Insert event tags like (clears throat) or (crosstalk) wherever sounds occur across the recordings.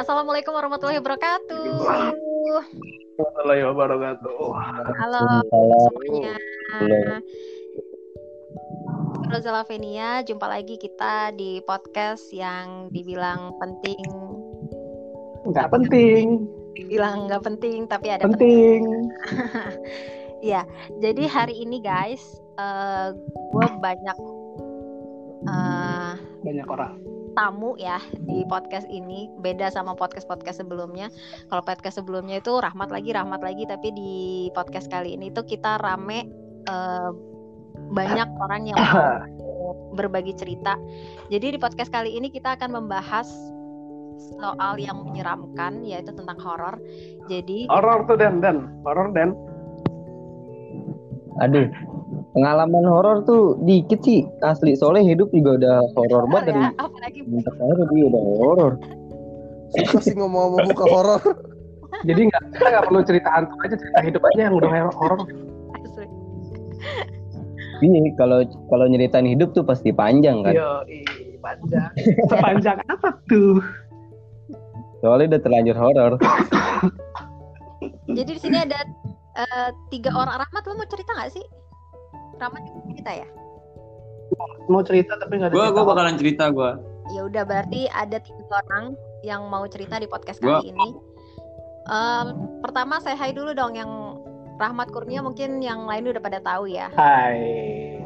Assalamualaikum warahmatullahi wabarakatuh. Warahmatullahi wabarakatuh. Halo Waalaikumsalam. semuanya. Halo. Rosa Lavenia, jumpa lagi kita di podcast yang dibilang penting, Nggak penting, dibilang nggak penting, tapi ada penting. (laughs) Iya, jadi hari ini guys, gue banyak eh, Banyak orang. Tamu ya di podcast ini. Beda sama podcast podcast sebelumnya. Kalau podcast sebelumnya itu rahmat lagi rahmat lagi. Tapi di podcast kali ini tuh kita rame eh, banyak (coughs) orang yang berbagi cerita. Jadi di podcast kali ini kita akan membahas soal yang menyeramkan yaitu tentang horor. Jadi Horor tuh dan dan horor dan Aduh, pengalaman horor tuh dikit sih asli. Soalnya hidup juga udah horor banget dari ya apalagi bentar dia udah horor. Sih ngomong-ngomong buka horor. (laughs) jadi nggak kita nggak perlu cerita hantu aja cerita hidup aja yang udah horor. asli. Iya, kalau kalau nyeritain hidup tuh pasti panjang kan. Yo, panjang. (laughs) Sepanjang apa tuh? Soalnya udah terlanjur horor. jadi di sini ada eh, tiga orang rahmat lo mau cerita nggak sih rahmat juga cerita ya Mau cerita tapi nggak ada. Gua cerita gua horor. bakalan cerita gua. Ya udah berarti ada tiga orang yang mau cerita di podcast Gua- kali ini. Em, pertama saya hai dulu dong yang Rahmat Kurnia mungkin yang lain udah pada tahu ya. Hai.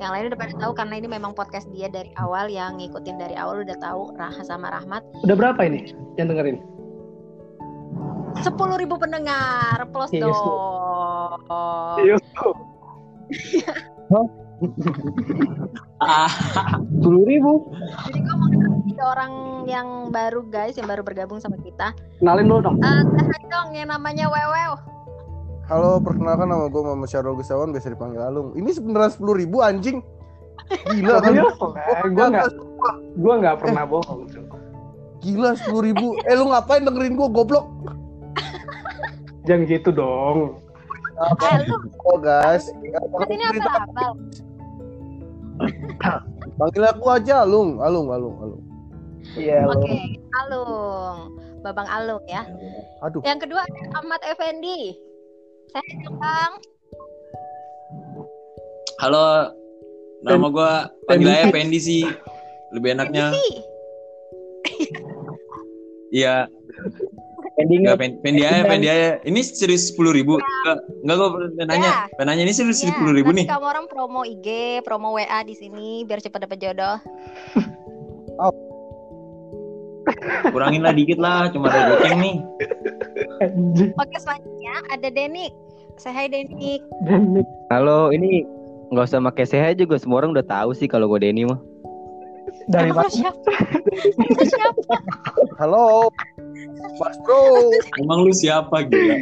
Yang lain udah pada tahu karena ini memang podcast dia dari awal yang ngikutin dari awal udah tahu Raha sama Rahmat. Udah berapa ini yang dengerin? 10.000 ribu pendengar plus Yes, dong. Iya. Ah, (laughs) Sepuluh ribu. Jadi gue mau kenalin orang yang baru guys yang baru bergabung sama kita. Kenalin dulu dong. Eh, hai dong yang namanya Wewew. Halo, perkenalkan nama gue Muhammad Syarul Gusawan, biasa dipanggil Alung. Ini sebenarnya sepuluh ribu anjing. Gila kan? Eh, gua nggak gua nggak pernah bohong. Gila sepuluh ribu. Eh lu ngapain dengerin gue goblok? Jangan gitu dong. Eh lu Oh guys, kan ini apa abal? panggil aku aja Alung, Alung, Alung, Alung. Iya. Oke, Alung. Babang Alung ya. Aduh, Yang kedua Ahmad Effendi. Saya Bang. halo. Nama gua panggil aja Pendi sih. Lebih enaknya. Iya, Endingnya enggak Pen- Pendi aja, Pendi aja. Ini serius sepuluh ribu? Enggak, enggak gua pengen nanya. Ya. Pengen nanya ini serius Ya, sepuluh ribu nanti nih. kamu orang promo IG, promo WA di sini biar cepat dapat jodoh. (laughs) Kurangin lah dikit lah, cuma ada goceng nih. Oke, selanjutnya ada Denik. Saya hai Denik. Dan Halo, ini nggak usah pakai sehat juga semua orang udah tahu sih kalau gue Denny mah. Dari lu siapa? Siapa? halo, Mas Bro. Emang lu siapa gila?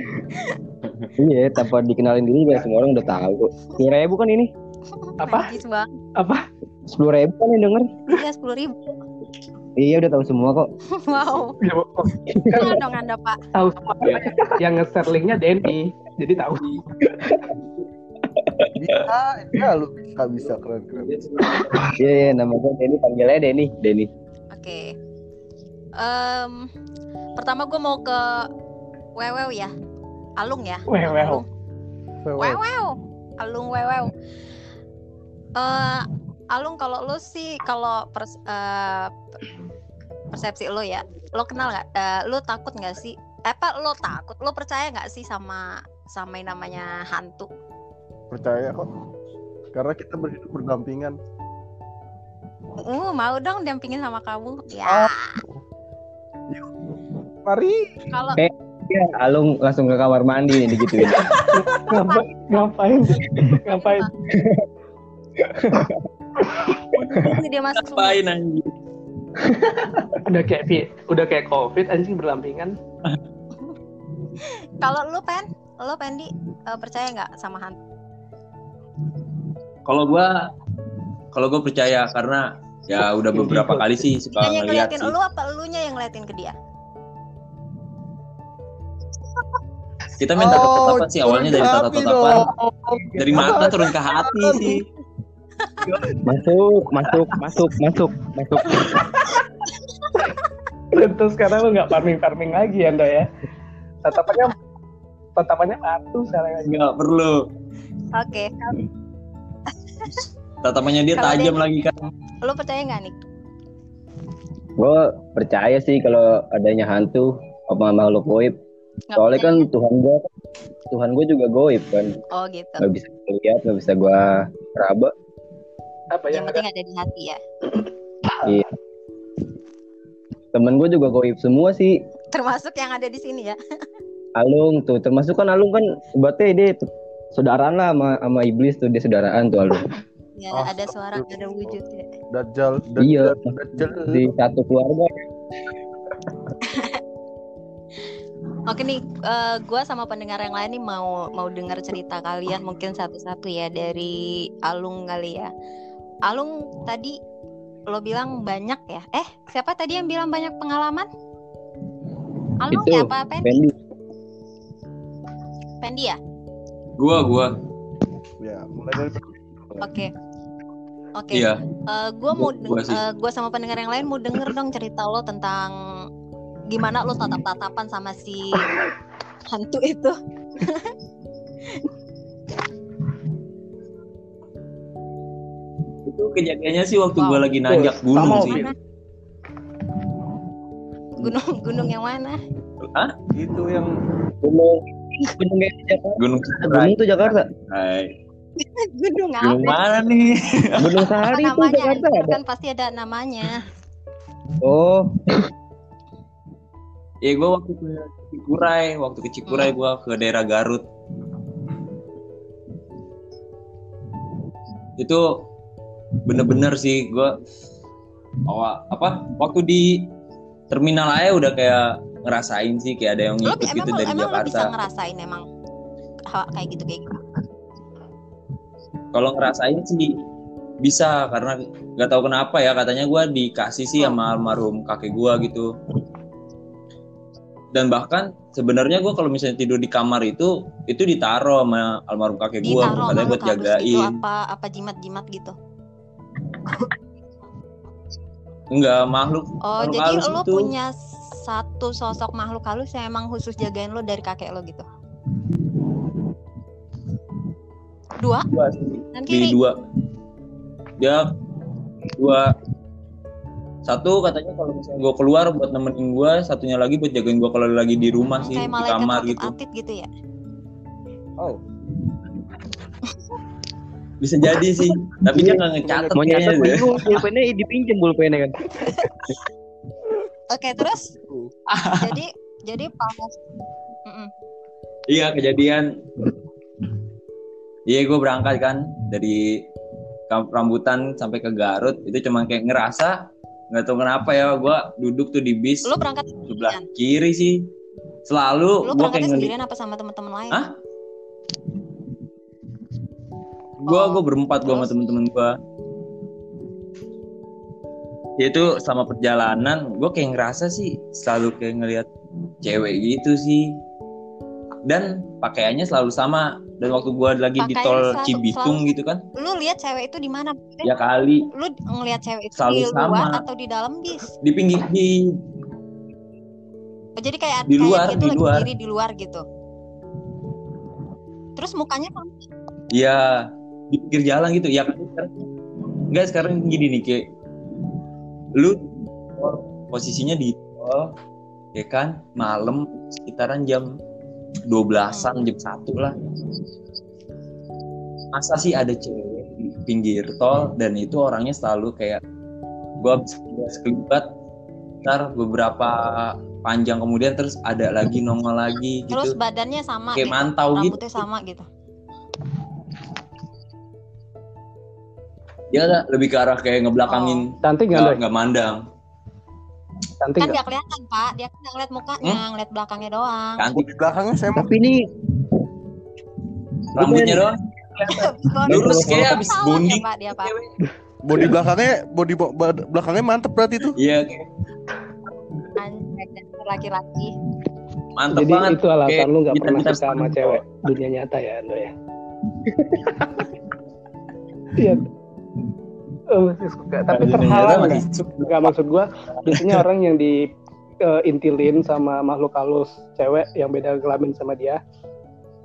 Iya, tanpa dikenalin diri biar semua orang udah tahu. Sepuluh ribu kan ini? Apa? Apa? Sepuluh ribu kan yang denger? Iya sepuluh ribu. Iya udah tahu semua kok. Wow. Ya, oh, Kenal dong anda Pak. tahu semua yang nge-share linknya Denny. Jadi tahu. Bisa, ya lu bisa, bisa keren keren. Iya, iya nama gue Denny panggilnya Denny, Denny. Oke. Em, pertama gue mau ke Wewew ya. Alung ya. Wewew. Alung. Wewew. Alung Wewew. Eh, Alung kalau lu sih kalau pers- eh, persepsi lo ya, lo kenal nggak? eh, lo takut nggak sih? Eh, apa lo takut? Lo percaya nggak sih sama sama yang namanya hantu? Percaya kok. Karena kita berhidup berdampingan. Uh, mau dong dampingin sama kamu. Ya, Ah. Mari. kalau Iya, Alung langsung ke kamar mandi nih digituin. (laughs) Ngapain? Ngapain? Ngapain? dia masuk. Ngapain anjing? Udah kayak udah kayak COVID anjing berlampingan. Kalau lu pen, lo Pendi eh, percaya nggak sama hantu? Kalau gua kalau gua percaya karena ya udah beberapa kali sih suka yang ngeliat ngeliatin sih. lu apa elunya yang ngeliatin ke dia? Kita minta Oh, tatapan sih awalnya dari hati tatapan. Dari mata turun ke hati sih. Masuk, masuk, masuk, masuk, masuk. Terus sekarang lu nggak farming farming lagi ya, Ndo ya? Tatapannya tatapannya batu sekarang nggak perlu Oke, tatapannya dia tajam dia- lagi kan lu percaya nggak nih? Gue percaya sih kalau adanya hantu apa makhluk goib. Soalnya kan? Tuhan gue, Tuhan gue juga goib kan. Oh gitu. Gak bisa lihat, gak bisa gue raba. Apa Yang yang ada? penting ada di hati ya. Iya. Temen gue juga goib semua sih. Termasuk yang ada di sini ya. Alung tuh, termasuk kan Alung kan berarti dia tuh saudaraan lah sama, sama iblis tuh dia saudaraan tuh Alung. Ya Oh, ada suara, ada wujud ya. Dajjal, Iya. Dajjal, Dajjal. Di satu keluarga. Oke nih, eh, gua sama pendengar yang lain nih mau mau dengar cerita kalian mungkin satu-satu ya dari Alung kali ya. Alung tadi lo bilang banyak ya? Eh siapa tadi yang bilang banyak pengalaman? Alung Itu, ya apa Pendi? Pendi. Pendi ya? Gua gua Ya, mulai dari Oke. Oke. iya Eh, gua mau Gua eh, gua sama pendengar yang lain mau denger dong cerita lo tentang gimana lo tatap-tatapan sama si hantu itu. itu kejadiannya sih waktu Wow. gua lagi nanjak Tuh, gunung sama, sih Mana? Gunung gunung yang mana? itu yang Gunung, gunung Jakarta. gunung Gunung tuh Jakarta. Hai. Gunung apa? gunung mana nih Gunung Sahari namanya? Jakarta Anjir, ada. Kan pasti ada namanya. Oh, ya gua waktu ke Cikuray waktu ke Cikuray gua ke daerah Garut itu bener-bener sih gua awal apa waktu di terminal aja udah kayak ngerasain sih kayak ada yang ngikut gitu dari emang lo bisa Jakarta ngerasain emang kayak gitu kayak gitu. kalau ngerasain sih bisa karena nggak tahu kenapa ya katanya gua dikasih sih sama almarhum kakek gua gitu dan bahkan sebenarnya gua kalau misalnya tidur di kamar itu itu ditaruh sama almarhum kakek Ditaruh katanya buat gitu jagain apa apa jimat-jimat gitu. enggak makhluk Oh, Makhluk jadi lo itu. punya satu sosok makhluk halus yang emang khusus jagain lo dari kakek lo gitu. Dua, dua sih. Di dua. Dia dua. Satu katanya kalau misalnya gue keluar buat nemenin gue satunya lagi buat jagain gue kalau lagi di rumah sih Kayak di kamar gitu. atit gitu ya. Oh, (laughs) bisa jadi sih tapi dia nggak ngecatet mau nyatet bingung, pulpennya dipinjem pulpennya kan. (laughs) Oke, terus Uh. (laughs) jadi jadi pas iya kejadian iya gue berangkat kan dari rambutan sampai ke Garut itu cuma kayak ngerasa nggak tahu kenapa ya gue duduk tuh di bis lo berangkat sebelah sendirian. kiri sih selalu kayak berangkatnya sendirian apa sama teman-teman lain? Hah? gue Oh, gue berempat gue sama terus? temen-temen gue itu sama perjalanan gue kayak ngerasa sih selalu kayak ngelihat cewek gitu sih dan pakaiannya selalu sama dan waktu gue lagi di Pakaian tol selalu- Cibitung selalu- gitu kan Lu lihat cewek itu di mana? ya kali Lu ngelihat cewek itu Selalu di luar sama. atau di dalam bis? di pinggir di Oh, jadi kayak Di kayak luar, gitu di luar. di luar gitu. Terus mukanya sama ya di pinggir jalan gitu ya kan enggak sekarang gini nih kayak lu posisinya di tol ya kan malam sekitaran jam 12-an jam satu lah masa sih ada cewek di pinggir tol dan itu orangnya selalu kayak gua habis sekelibat ntar beberapa panjang kemudian terus ada lagi nongol lagi terus gitu badannya sama kayak gitu. mantau gitu Rambutnya sama gitu. Dia lebih ke arah kayak ngebelakangin Cantik nggak, nggak mandang Cantik Kan nggak? kelihatan, Pak. Dia kan nggak ngeliat mukanya, ngeliat belakangnya doang. cantik di belakangnya saya mau Tapi ini rambutnya doang lurus kayak abis bonding ya, Pak, dia, Pak. body belakangnya body belakangnya mantep berarti tuh. iya laki-laki. mantep Jadi banget itu alasan Kayak lu nggak kita- pernah kita suka sama cewek dunia nyata ya, Ando ya. (laughs) Iya. Oh, masih suka. Tapi nyata terhalang masih nggak? maksud gua, biasanya orang yang di eh, intilin sama makhluk halus cewek yang beda kelamin sama dia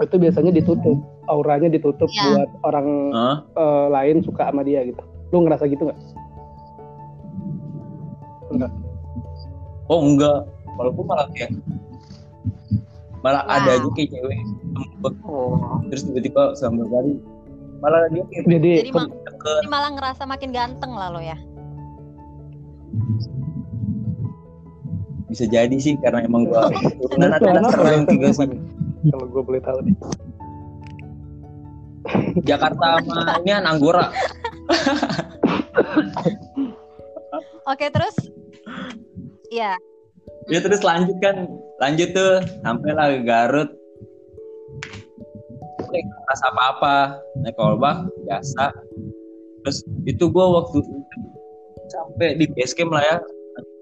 itu biasanya ditutup. Auranya ditutup Iya. buat orang Hah? eh, lain suka sama dia gitu. Lu ngerasa gitu nggak? Enggak Oh enggak, kalau gue malah kayak malah ada aja kayak cewek oh. Terus tiba-tiba selama hari malah dia jadi, Jadi, ma- deket jadi malah ngerasa makin ganteng lah lo ya. bisa jadi sih karena emang gua (laughs) turunan ada Kenapa? serang tiga sih kalau gue boleh tahu nih Jakarta sama ini kan Anggora (laughs) Oke terus? Iya. ya terus lanjut kan lanjut tuh sampailah ke Garut Oke, nggak ngerasa apa-apa naik kolbak biasa. Terus itu gua waktu sampai di base camp lah ya.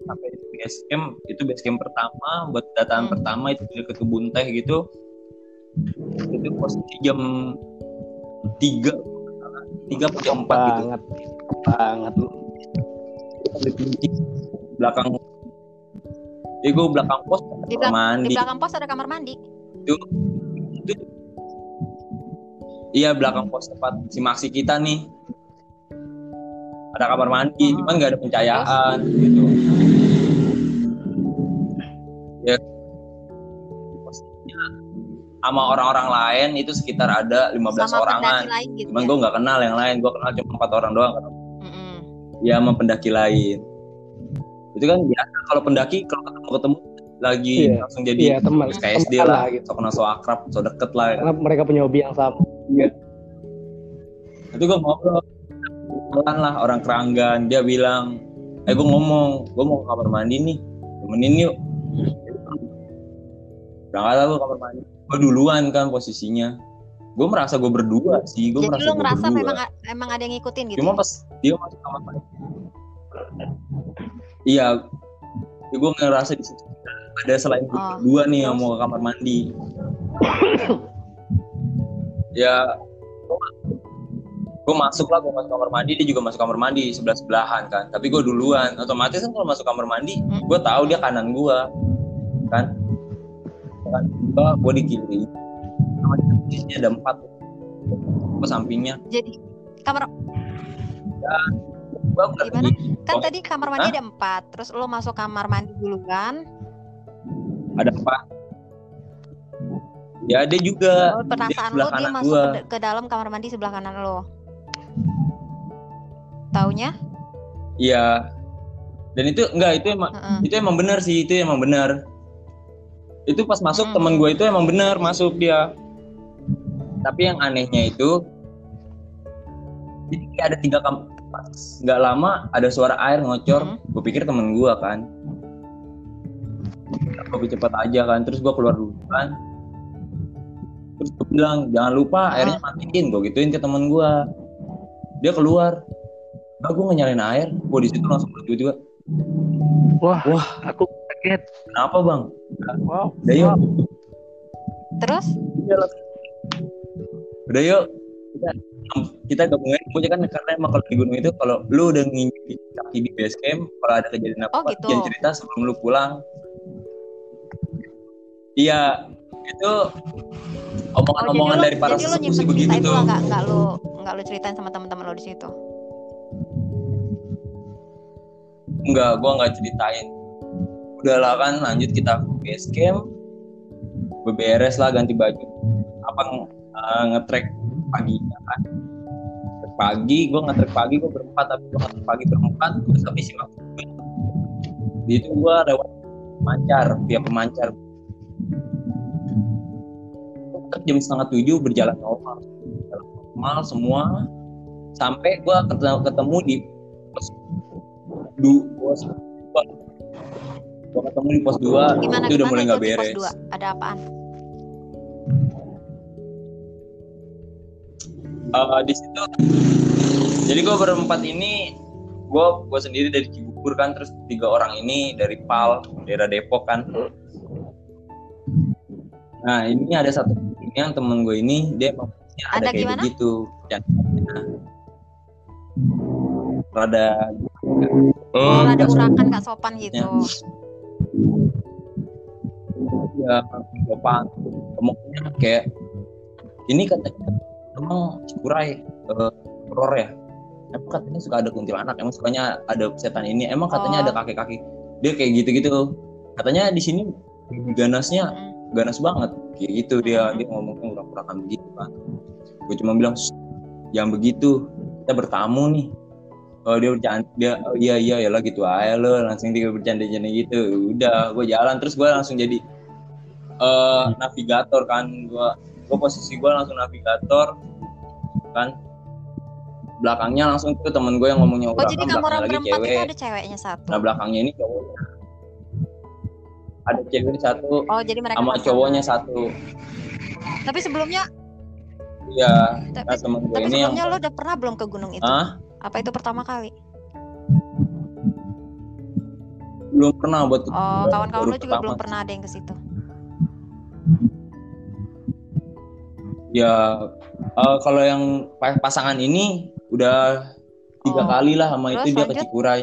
Sampai di base camp itu base camp pertama buat dataan Hmm. pertama itu ke kebun teh gitu. Itu posisi jam tiga tiga atau jam empat gitu. Banget. Di belakang. Ya gue belakang pos Di, kamar belak- mandi. di belakang pos ada kamar mandi. itu itu iya belakang pos tempat si maksi kita nih ada kamar mandi Hmm. cuman nggak ada pencahayaan gitu ya posisinya sama orang-orang lain itu sekitar ada 15 Sama orangan pendaki lain gitu. cuman ya? gue nggak kenal yang lain gue kenal cuma empat orang doang Mm-mm. ya sama pendaki lain itu kan biasa kalau pendaki kalau ketemu ketemu lagi Iya. langsung jadi iya teman kayak SD lah gitu so kenal so akrab so deket lah karena mereka punya hobi yang sama itu gue ngobrol. Kenalan lah orang keranggan. Dia bilang eh gue ngomong gue mau ke kamar mandi nih. Temenin yuk. Berangkat gue kamar mandi. Gue duluan kan posisinya. Gue merasa gue berdua sih. Gue Jadi merasa lo gue ngerasa berdua. memang emang ada yang ngikutin gitu. cuma ya? pas dia masuk kamar mandi. Iya. Gue ngerasa di situ ada selain gue Oh, berdua nih yang mau ke kamar mandi (coughs) ya gue masuk lah gue masuk kamar mandi dia juga masuk kamar mandi sebelah sebelahan kan tapi gue duluan otomatis kan kalau masuk kamar mandi Hmm. gue tahu dia kanan gue kan kan gue gue di kiri posisinya ada empat ke sampingnya Jadi kamar gue bukan Gimana? kan Oh. tadi kamar mandi Hah? ada empat, terus lo masuk kamar mandi duluan. ada empat ya dia juga Oh, perasaan lo dia masuk gua. ke, dalam kamar mandi sebelah kanan lo. Taunya? Iya. Dan itu enggak itu emang Heeh. itu emang benar sih itu emang benar. Itu pas masuk Hmm. teman gue itu emang benar masuk dia. Tapi yang anehnya itu jadi kayak ada tiga kam pas nggak lama ada suara air ngocor. Hmm. Gue pikir temen gue kan. Gue cepat aja kan. Terus gue keluar dulu kan. Terus gue bilang jangan lupa Hmm. airnya matiin. Gue gituin ke temen gue. Dia keluar. Nah, gue nyalain air. Gue di situ langsung tiba-tiba wah Wah. aku kaget Kenapa bang? wow Udah yuk. Terus? Udah yuk. Kita, kita gabungin aja kan karena emang kalau di gunung itu kalau lu udah nginjek kaki di base camp, kalau ada kejadian apa Oh, gitu. jangan cerita sebelum lu pulang. Iya, itu Oh, omongan-omongan jadi dari para sesepuh sih begitu itu tuh. lo nggak nggak lo nggak lo ceritain sama teman-teman lo di situ. Enggak, gua nggak ceritain. Udahlah kan, lanjut kita ke base camp. Beberes lah ganti baju. Apa uh, ngetrek pagi kan. Pagi, gua ngetrek pagi gua berempat tapi gua ngetrek pagi berempat gua sampai si Di itu gua lewat pemancar, via pemancar. Ngetrek Jam setengah tujuh berjalan normal, Berjalan normal semua sampai gua ketemu, ketemu di pos du pos dua. Gua ketemu di pos 2 Gimana itu udah mulai nggak di pos beres. dua? Ada apaan? Eh, di situ jadi gue berempat ini gue gue sendiri dari Cibubur kan terus tiga orang ini dari Pal daerah Depok kan nah ini ada satu yang temen gue ini dia ada, Ada kayak gimana? begitu jantungannya. rada Oh, ada nggak urakan nggak sopan gitu. Ya. ya depan ngomongnya kayak ini katanya emang Cikuray eh, horor ya emang katanya suka ada kuntilanak emang sukanya ada setan ini emang katanya Oh. ada kakek-kakek dia kayak gitu-gitu katanya di sini ganasnya Mm. Ganas banget. Kayak gitu dia dia ngomongnya urak-urakan begitu kan gue cuma bilang "Shh, jangan begitu. Kita bertamu nih. Kalau dia bercanda dia oh, iya iya ya lah gitu. Aja lo langsung dia bercanda bercanda gitu. Udah gue jalan. Terus gue langsung jadi eh navigator kan. Gue gue posisi gue langsung navigator kan. Belakangnya langsung tuh temen gue yang ngomongnya Oh jadi kamu belakangnya lagi cewek. ada ceweknya satu. nah belakangnya ini cowoknya ada cewek satu Oh jadi mereka sama cowoknya satu Tapi sebelumnya, iya tapi, nah temen gue tapi ini yang sebelumnya lo udah pernah belum ke gunung itu? ah Apa itu pertama kali? belum pernah buat Oh kawan-kawan lo juga pertama. belum pernah ada yang ke situ. ya eh, kalau yang pa- pasangan ini udah tiga Oh. kali lah sama Terus itu dia ke. Cikuray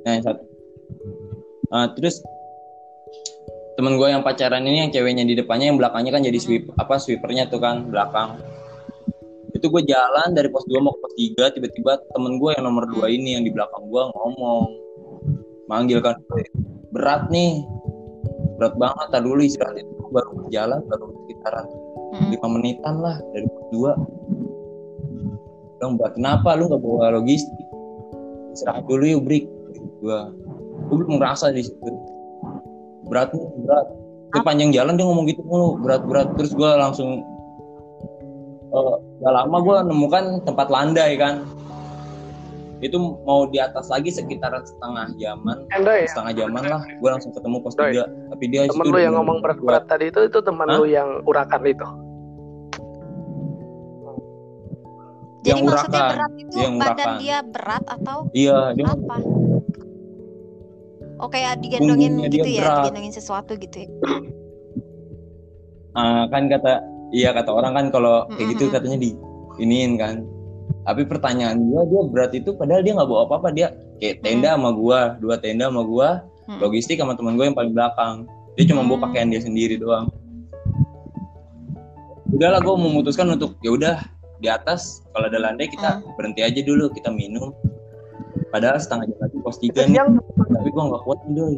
nah yang satu Ah, terus temen gue yang pacaran ini yang ceweknya di depannya yang belakangnya kan jadi sweep apa sweepernya tuh kan belakang. Itu gue jalan dari pos 2 mau ke pos 3 tiba-tiba temen gue yang nomor 2 ini yang di belakang gue ngomong manggil kan berat nih berat banget tak dulu istirahat itu baru jalan baru sekitaran Mm-mm. lima menitan lah dari pos 2 bilang mbak kenapa? Lu nggak bawa logistik? Istirahat dulu yuk break. Gua gua belum ngerasa di situ berat berat sepanjang jalan dia ngomong gitu mulu berat berat terus gua langsung eh gak lama gua nemukan tempat landai kan itu mau di atas lagi sekitaran setengah jaman Endoy ya? setengah jaman lah gue langsung ketemu pos tiga tapi dia Temen lu yang ngomong berat-berat tadi itu itu teman lu yang urakan itu. Jadi Yang maksudnya urakan. berat itu Dia yang badan urakan. dia berat atau iya dia apa? Oh kayak digendongin gitu ya, berat. digendongin sesuatu gitu ya. Ah, kan kata iya kata orang kan kalau kayak gitu Mm-mm. katanya di iniin kan tapi pertanyaan gua dia berat itu padahal dia nggak bawa apa-apa dia kayak tenda sama gua dua tenda sama gua Mm. logistik sama teman gua yang paling belakang dia cuma bawa Hmm. pakaian dia sendiri doang udahlah gua memutuskan untuk ya udah di atas kalau ada landai kita berhenti aja dulu kita minum padahal setengah jam lagi pos tiga nih. Yang tapi gua nggak kuat nih doi.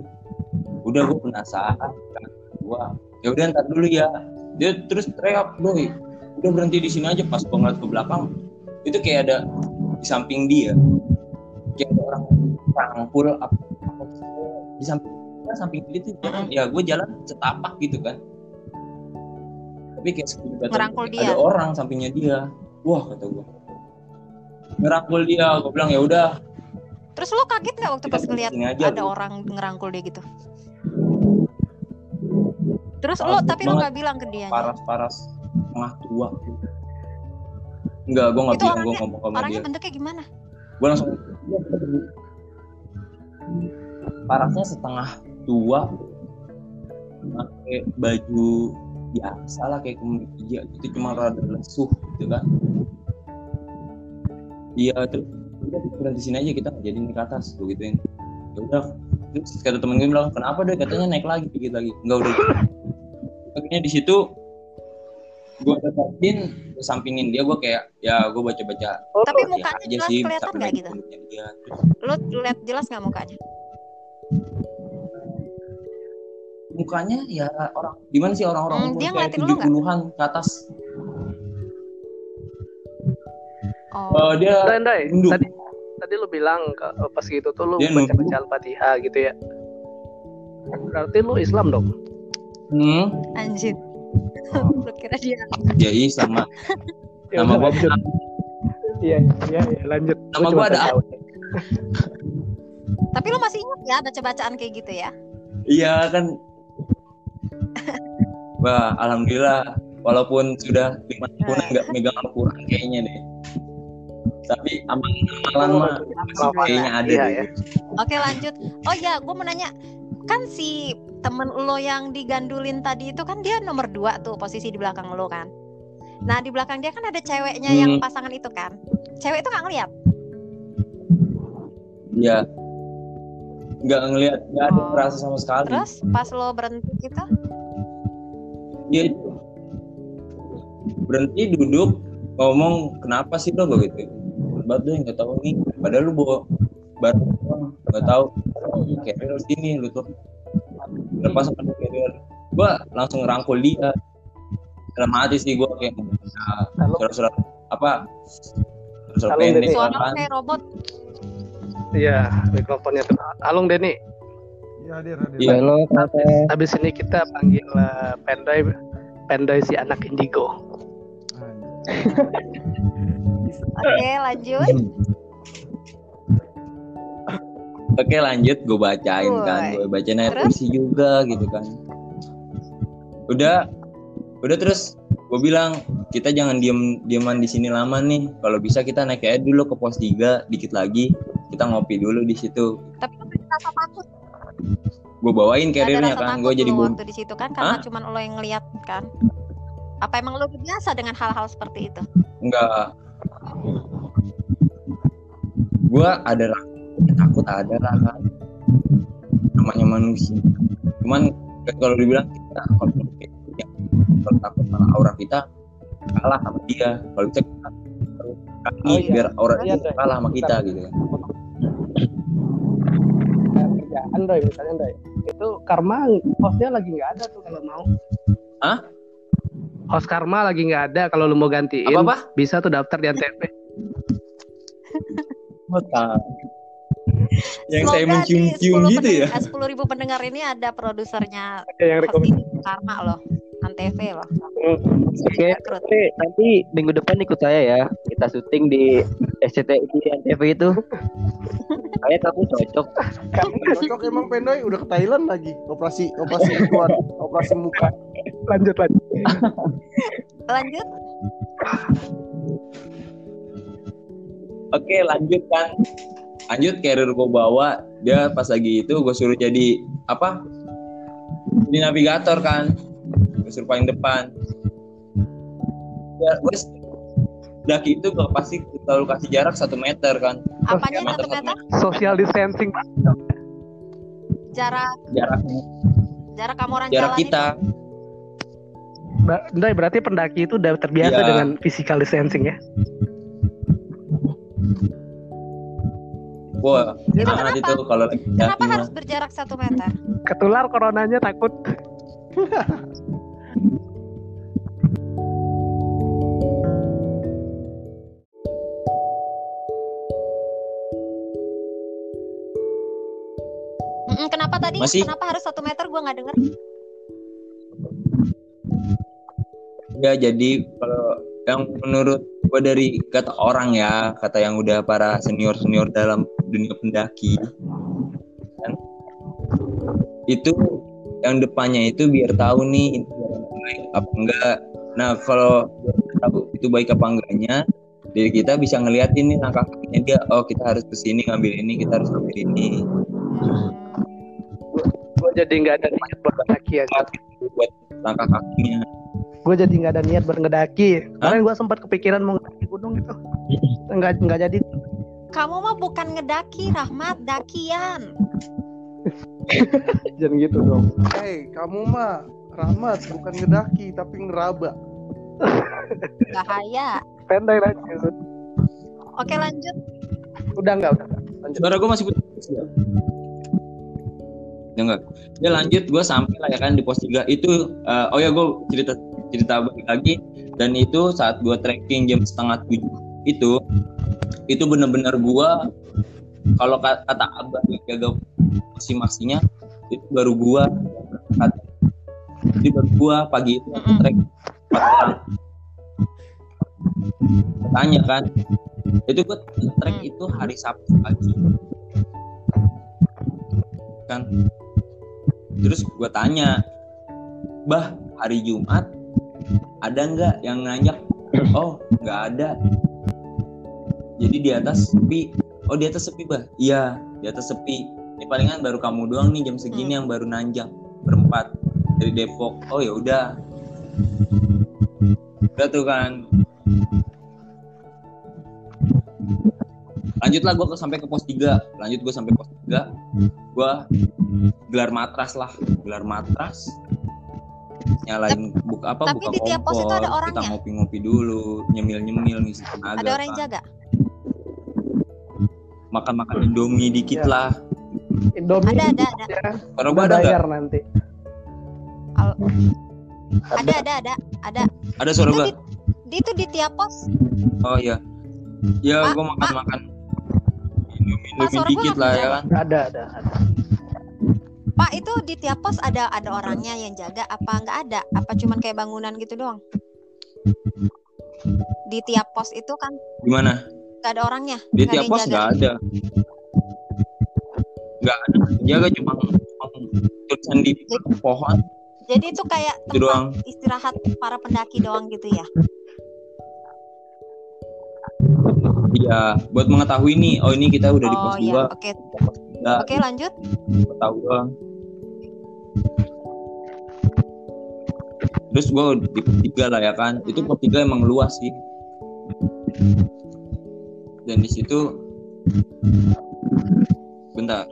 Udah gua penasaran. Kan gua ya udah ntar dulu ya. Dia terus teriak doi udah berhenti di sini aja. Pas ngeliat ke belakang itu kayak ada di samping dia. Kayak ada orang rangkul apa, apa di samping kan samping dia tuh jalan. Ya gue jalan setapak gitu kan. Tapi kayak kata- Ngerangkul dia. ada orang sampingnya dia. Wah kata gua. Ngerangkul dia gue bilang ya udah Terus lo kaget nggak waktu pas ngeliat ada Bu. orang ngerangkul dia gitu? Terus lo tapi lo nggak bilang ke dia? paras-paras tengah tua enggak gue nggak bilang gue ngomong sama Orangnya dia bentuknya gimana? gue langsung parasnya setengah tua pakai baju biasa lah kayak kemeja itu cuma rada lesuh gitu kan iya terus udah berhenti sini aja kita jadi naik ke atas gue gituin. Ya udah terus kata temen gue bilang kenapa deh? Katanya naik lagi dikit lagi. Enggak udah. Akhirnya di situ gue dapetin gue sampingin dia gue kayak ya gue baca baca oh, Tapi ya mukanya jelas sih kelihatan nggak gitu? dia. Terus Lo lihat jelas nggak mukanya? mukanya ya orang gimana sih orang-orang Hmm, umur dia kayak ngeliatin lu tujuh nggak? puluhan ke atas Oh, Eh, dia Ndai, Ndai, nunduk. tadi tadi lu bilang ke, pas gitu tuh lu Dia baca nunduk. baca al-fatihah gitu ya. Berarti lu Islam dong? hmm, anjir. (laughs) lo kira dia? dia sama Ya nama udah, gua. Iya, iya, iya, lanjut. Nama gua ada. Tapi lo masih ingat ya baca-bacaan kayak gitu ya? iya kan (laughs) wah alhamdulillah walaupun sudah lima tahun Nah. nggak megang Al-Quran kayaknya deh tapi amalan mah masih kayaknya ada Iya, ya. Oke lanjut. Oh ya, gue mau nanya, kan si temen lo yang digandulin tadi itu kan dia nomor dua tuh posisi di belakang lo kan. Nah di belakang dia kan ada ceweknya yang Hmm. pasangan itu kan. Cewek itu nggak ngeliat. Iya. nggak ngelihat nggak ada Oh. perasa sama sekali Terus pas lo berhenti gitu, itu berhenti duduk ngomong kenapa sih lo begitu banget deh nggak tahu nih padahal lu bawa baru doang, nggak tahu oh, carrier sini lu tuh lepas sama carrier gua langsung rangkul dia dalam hati sih gua kayak nah, Halo. surat-surat apa surat pendek suara kan kayak robot. Iya, mikrofonnya tuh. Alung Denny. Iya hadir hadir. Iya. Halo, Kak. Habis ini kita panggil uh, Pendoy Pendoy si anak indigo. (laughs) Oke, (laughs) lanjut. Oke lanjut. Gue bacain kan. Gue bacain ayat Terus? kursi juga gitu kan. Udah. Udah terus? Gue bilang kita jangan diem dieman di sini lama nih. Kalau bisa kita naik aja dulu ke pos 3 dikit lagi. Kita ngopi dulu di situ. Tapi ada rasa takut. gue bawain rasa kan. gue jadi bom waktu di situ kan karena cuma lo yang ngeliat kan. Apa emang lo biasa dengan hal-hal seperti itu? enggak gue ada rasa takut ada lah kan namanya manusia cuman kalau dibilang kita kalau ya, kalau takut sama aura kita kalah sama dia kalau kita kaki Oh, iya. biar aura Iya, itu Dre. kalah sama kita Bentar. gitu kan kerjaan Doy misalnya Doy. Itu karma hostnya lagi nggak ada tuh kalau mau. Hah? Host karma lagi nggak ada kalau lu mau gantiin. apa apa Bisa tuh daftar di Antv. yang saya Semoga mencium-cium di 10 gitu ya pendengar- 10 ribu pendengar ini ada produsernya Ada yang host rekomend. ini Karma loh, Antv loh. Oke, Rekrut. nanti, nanti minggu depan ikut saya ya. Kita syuting di SCTI di NTV itu. (laughs) Kayak kamu cocok. Cocok emang Pendoy udah ke Thailand lagi. Operasi operasi gituan, operasi muka. Lanjut lanjut. Lanjut. oke lanjut kan lanjut carrier gue bawa. Dia pas lagi itu gue suruh jadi apa? Jadi navigator kan. Gue suruh paling depan. Ya wes. Daki itu gue pasti selalu kasih jarak satu meter kan. Apanya meter, satu satu meter? Social distancing. Jarak. Jaraknya jarak kamu orang jarak jalan kita. Ba- Doy, berarti pendaki itu udah terbiasa Iya. dengan physical distancing ya. wah Itu banget kenapa? itu kalau lagi. Kenapa harus berjarak satu meter? Ketular coronanya takut. Kenapa tadi? Masih- Kenapa harus satu meter? Gue nggak denger. Ya jadi kalau yang menurut gue dari kata orang ya kata yang udah para senior senior dalam dunia pendaki kan itu yang depannya itu biar tahu nih ini baik apa enggak. Nah kalau tahu itu baik apa enggaknya diri kita bisa ngeliatin nih langkah kakinya dia oh kita harus ke sini ngambil ini kita harus ngambil ini. Gue jadi nggak ada niat buat ngedaki ya. buat langkah kakinya Gue jadi nggak ada niat buat ngedaki. Kemarin gue sempat kepikiran mau ngedaki gunung gitu. (laughs) Nggak nggak jadi. Kamu mah bukan ngedaki, Rahmat, dakian. (laughs) Jangan gitu dong. Hei, kamu mah Rahmat bukan ngedaki tapi ngeraba. Bahaya. Pendai lanjut. Oke lanjut. Udah nggak udah. nggak. Lanjut. suara gue masih putus ya ya enggak ya lanjut gue sampai lah ya kan di pos 3 itu eh, oh ya gue cerita cerita balik lagi. Dan itu saat gue trekking jam setengah tujuh itu itu bener-bener gue kalau ka- kata abah yang jaga masing-masingnya itu baru gue jadi baru gue pagi itu Mm-mm. trek empat orang tanya kan itu gue trek Hmm. itu hari Sabtu pagi. Kan? Terus gue tanya bah hari Jumat ada nggak yang nanjak oh nggak ada. Jadi di atas sepi. Oh di atas sepi bah? Iya di atas sepi. Ini palingan baru kamu doang nih jam segini yang baru nanjak berempat dari Depok. Oh ya udah. Udah tuh kan. Lanjutlah gue sampai ke pos 3 lanjut gue sampai pos 3 gua gelar matras lah. Gelar matras nyalain buka apa tapi buka di tiap pos itu kompor ada kita orangnya? ngopi-ngopi dulu nyemil-nyemil ngisi tenaga ada orang yang kan. jaga? Makan-makan indomie dikit Ya. lah. Indomie ada ada ada. ya, kalau udah gua ada nggak? bayar nanti. Al- ada. Ada ada ada ada. Suara gua di, itu di tiap pos? Oh iya. Ya gua makan-makan indomie indomie dikit lah ya kan. Ada, ada, ada. Pak itu di tiap pos ada ada orangnya yang jaga apa nggak ada? Apa cuman kayak bangunan gitu doang? Di tiap pos itu kan gimana? nggak ada orangnya? Di tiap pos nggak ada. Nggak ada. Jaga cuma cuma tulisan di pohon. Jadi itu kayak itu tempat doang. istirahat para pendaki doang gitu ya? Iya buat mengetahui nih oh ini kita udah di oh pos iya dua. oke nggak oke lanjut. tahu doang. Terus gue di pos tiga lah ya kan. Itu pos tiga emang luas sih. Dan di situ bentar.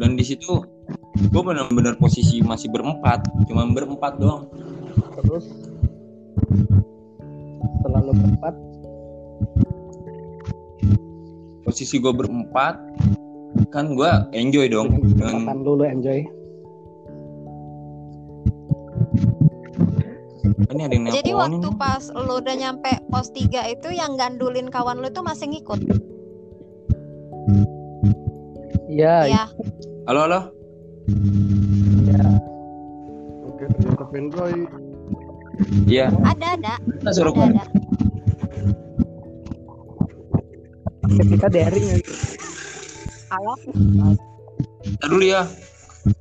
Dan di situ gue benar-benar posisi masih berempat cuma berempat doang. Terus? Selalu berempat. posisi gue berempat kan gue enjoy dong dengan Makan dulu enjoy. ini ada yang jadi waktu nih. pas lo udah nyampe pos 3 itu yang gandulin kawan lo itu masih ngikut Iya, ya halo halo iya. Oke, ternyata Pendroy. iya ada ada Mana suara ada ada Ketika daring ya. Halo Ntar dulu ya.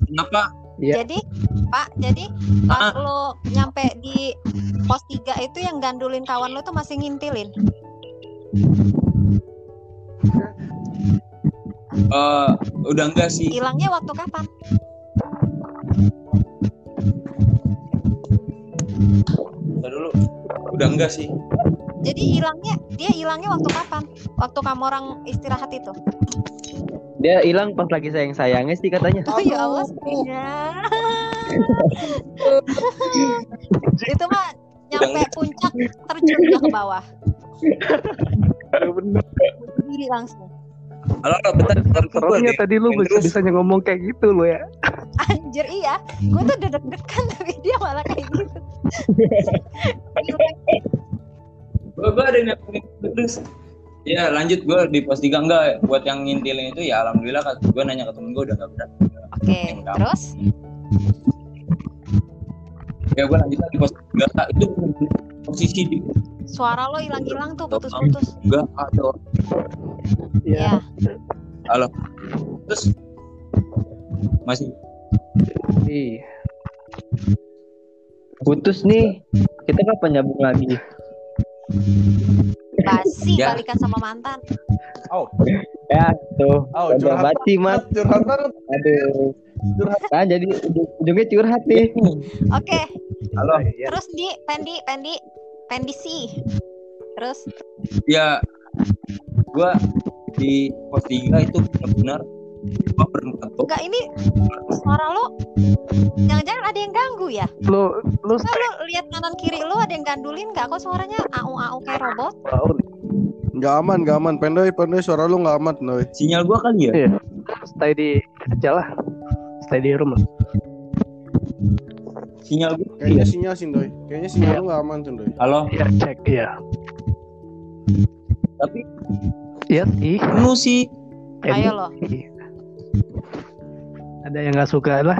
Kenapa? Iya. jadi pak jadi pas lo nyampe di pos 3 itu yang gandulin kawan lo tuh masih ngintilin? Eh, udah enggak sih. Hilangnya waktu kapan? Ntar dulu. Udah enggak sih. Jadi hilangnya dia hilangnya waktu kapan? Waktu kamu orang istirahat itu Dia hilang pas lagi sayang sayangnya sih katanya. oh ya Allah sepinya (laughs) itu mah nyampe puncak terjun ke bawah. Diri langsung. Halo halo bentar bentar gua ada- tadi lu bisa bisanya ngomong kayak gitu lo ya. anjir iya. Gue tuh udah deg-degan tapi dia malah kayak gitu. Gua gua ada yang terus ya lanjut. Gua di pos tiga enggak. Buat yang ngintilin itu ya alhamdulillah kan gua nanya ke temen gua udah enggak berat oke terus? Ya gua lanjut lagi pos tiga. Itu bener-bener posisi di suara lo hilang-hilang tuh putus-putus. Enggak ada Iya. ya halo. Terus? Masih? Iya. Putus nih. Kita kapan nyambung lagi? Basi Ya. balikan sama mantan Oh, Ya, tuh. oh Udah curhat mati, Mas. curhat banget. Aduh. Kan jadi ujung- ujungnya curhat nih. oke halo Iya. terus di Pendi Pendi Pendi sih terus ya gua di pos tiga itu benar-benar gua berempat tuh enggak ini suara lo jangan-jangan ada yang ganggu ya Lu lu Enggak lo lihat kanan kiri lo ada yang gandulin nggak kok suaranya au au kayak robot. Nggak aman, nggak aman. Pendroy, Pendroy, suara lu nggak aman, Noy. sinyal gua kali ya Iya. Stay di aja lah. Stay di rumah. sinyal gua Kayaknya sinyal sih, Noy. Kayaknya sinyal lu nggak aman tuh, Noy. halo Iya, cek. Iya. tapi Iya sih. penuh sih ayo lo Iya. Ada yang nggak suka lah.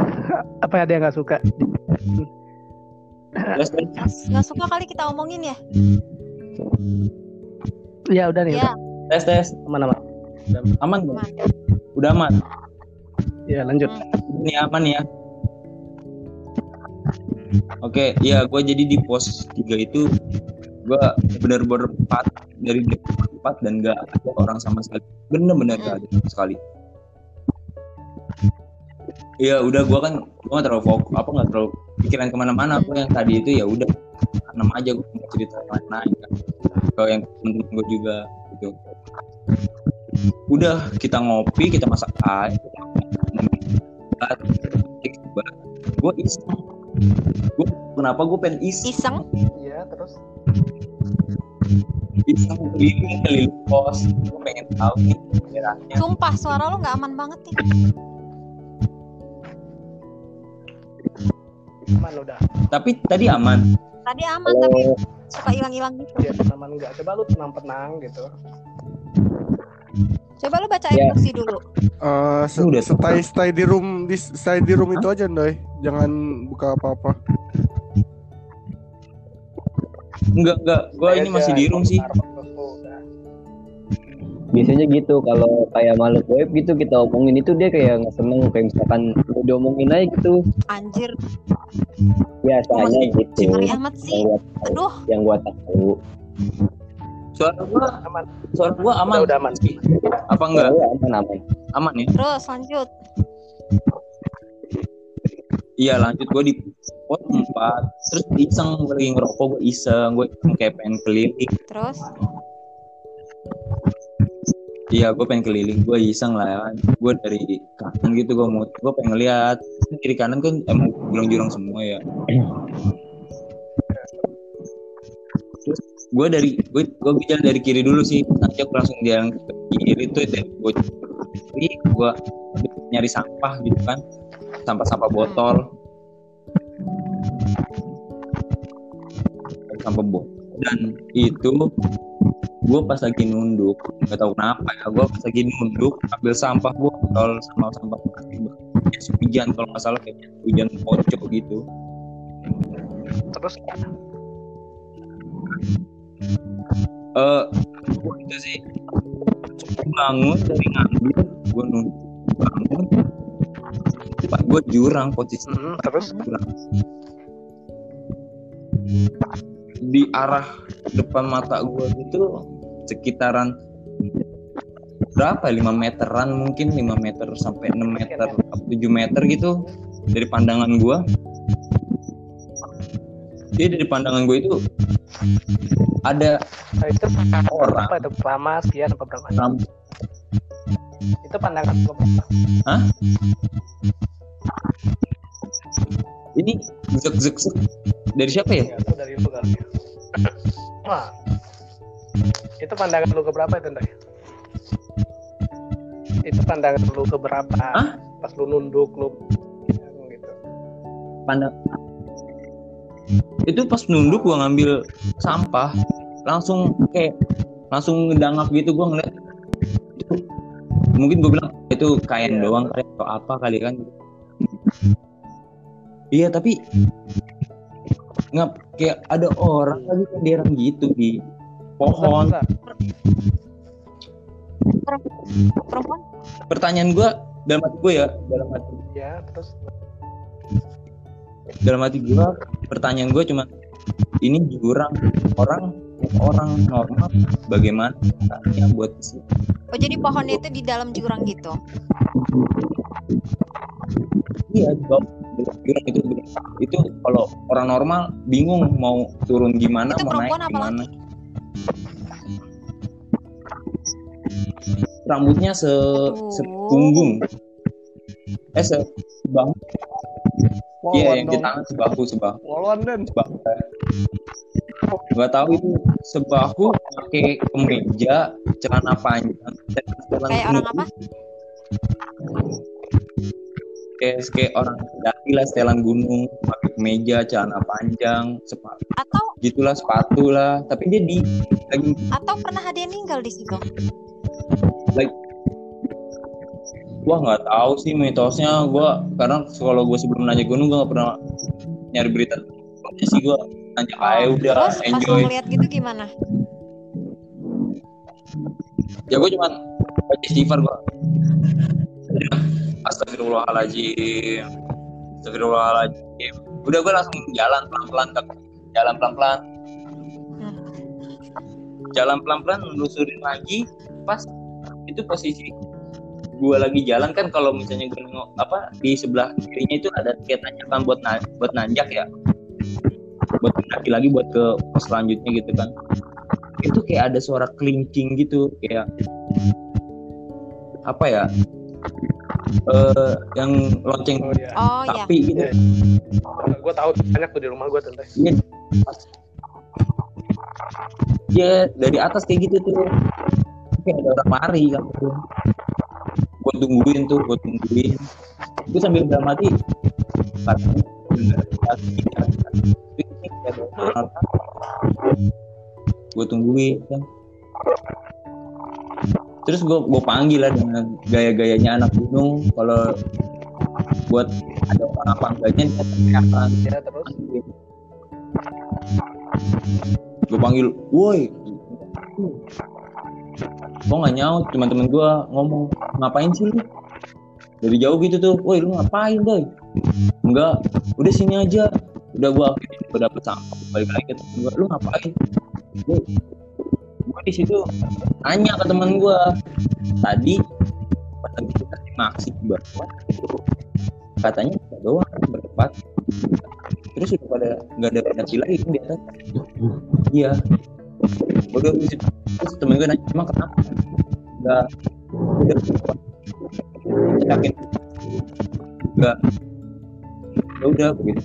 Apa ada yang nggak suka? Nggak suka kali kita omongin ya Ya udah nih. ya tes tes Mana mana. aman nggak? aman. udah aman Ya lanjut. ini aman ya oke ya gue jadi di pos tiga itu gue benar-benar empat dari empat dan gak ada orang sama sekali bener-bener gak ada sama sekali Iya udah gue kan gue gak terlalu fokus apa nggak terlalu pikiran ke mana-mana gue yang tadi itu ya udah tanam aja gue mau cerita yang lain kan. Ke yang temen-temen gue juga gitu. Udah kita ngopi kita masak air gue iseng. Gue kenapa gue pengen iseng? Iseng. Iya, terus? Iseng keliling keliling pos gue pengen tahu nih daerahnya Sumpah suara lu nggak aman banget nih. Aman udah. tapi tadi aman Tadi aman tapi suka hilang-hilang gitu. Ya aman enggak. Coba lu tenang-tenang gitu. Coba lu baca Ya. instruksi dulu. Eh, se- Udah. stay stay di room di stay di room itu aja, Ndoy. Jangan buka apa-apa. enggak enggak gue ini Aja, masih di room sih biasanya gitu kalau kayak makhluk web gitu kita omongin itu dia kayak nggak seneng kayak misalkan udah diomongin aja gitu. Anjir, biasanya Masih- gitu. ngeri amat sih. yang gua tahu, Aduh, yang gua tahu. Suara gue Aman. suara gue aman. Udah, udah aman. sih apa enggak? Oh, aman aman. Aman ya? Terus lanjut. iya lanjut. Gue di pos empat. Terus iseng gue lagi ngerokok gue iseng. Gue kayak pengen keliling. Terus iya gue pengen keliling. Gue iseng lah. Ya gue dari kanan gitu gue mau gue pengen ngeliat. Kiri kanan kan emang jurang-jurang semua ya. Terus gue dari gue gue bicara dari kiri dulu sih. Nanti aku langsung jalan ke kiri tuh dari gue gue nyari sampah gitu kan. Sampah-sampah botol. Sampah botol. Dan itu gue pas lagi nunduk nggak tahu kenapa ya gue pas lagi nunduk ambil sampah botol sama sampah plastik jas hujan kalau nggak salah kayak jas hujan pocok gitu. Terus? Eh gua itu sih bangun dari ngambil gue nunduk bangun. Pak gue jurang posisi. Mm, terus? Jurang di arah depan mata gue gitu sekitaran berapa 5 meteran mungkin 5 meter sampai 6 meter 7 meter gitu dari pandangan gue jadi dari pandangan gue itu ada nah, itu Orang. apa itu lama sekian apa berapa? ram- Itu pandangan lu berapa? ini zek zek zek dari siapa ya Ya, itu dari lu kali. ya. Wah. Itu pandangan lu ke berapa itu, Nday? Itu pandangan lu ke berapa? Hah? Pas lu nunduk lu gitu. pandang itu pas nunduk gua ngambil sampah langsung kayak langsung ngedangap gitu gua ngeliat itu mungkin gua bilang itu kain Iya. doang kali atau apa kali kan iya tapi nggak kayak ada orang lagi kenderan gitu di pohon Bentar, perempuan pertanyaan gua dalam hati gue ya dalam hati. Ya, terus dalam hati gue pertanyaan gue cuma ini jurang orang orang normal bagaimana caranya buat ke situ? Oh jadi pohonnya itu di dalam jurang gitu. iya di bawah itu? Itu kalau orang normal bingung mau turun gimana Itu mau naik gimana. laki? rambutnya se sepunggung. Eh se sebahu. Iya yang di tangan sebahu sebahu. Waluan den. sebahu. Nggak tahu itu sebahu pakai kemeja celana panjang celana Kayak orang apa? Kayak kayak orang daki lah setelan gunung pakai kemeja celana panjang sepatu. Atau gitulah sepatu lah. Tapi dia di lagi atau pernah ada yang meninggal di situ? gua nggak tahu sih mitosnya. Gua karena kalau gua sebelum nanya gunung gua nggak pernah nyari berita sih. Gua nanya aja udah Terus pas enjoy. lu ngeliat gitu gimana? ya gua cuma baca istighfar gua Astagfirullahaladzim. Astagfirullahaladzim. Udah gue langsung jalan pelan-pelan. Jalan pelan-pelan. Jalan pelan-pelan Nelusurin lagi. Pas Itu posisi Gue lagi jalan kan Kalau misalnya gue nengok Apa Di sebelah kirinya itu ada kayak tanjakan buat, na- buat nanjak ya? Buat mendaki lagi buat ke selanjutnya gitu kan. Itu kayak ada suara kelingking gitu Kayak Apa ya eh, yang lonceng Oh iya. Oh iya. gitu Gue tahu banyak tuh di rumah gue tante. Iya. Iya, dari atas kayak gitu tuh. Kayak ada orang lari kan. Gue tungguin tuh, gue tungguin. Gue sambil dalam hati. Gue tungguin kan. Terus gue gue panggil lah dengan gaya-gayanya anak gunung. Kalau buat ada orang apa enggaknya dia Ya terus. gue panggil woi kok nggak nyaut. Teman-teman gue ngomong ngapain sih lu? Dari jauh gitu tuh woi lu ngapain doi enggak udah sini aja. Udah gue akhirnya gue dapet sampah balik lagi ke temen gue lu ngapain? Gue gue di situ nanya ke teman gue tadi lagi kita maksi bawah katanya kita doang berempat. Terus udah pada nggak ada pendaci lagi kan di atas. Iya. Situ. terus temen gue nanya emang kenapa? Nggak. Udah. Yakin. Nggak. Ya udah begitu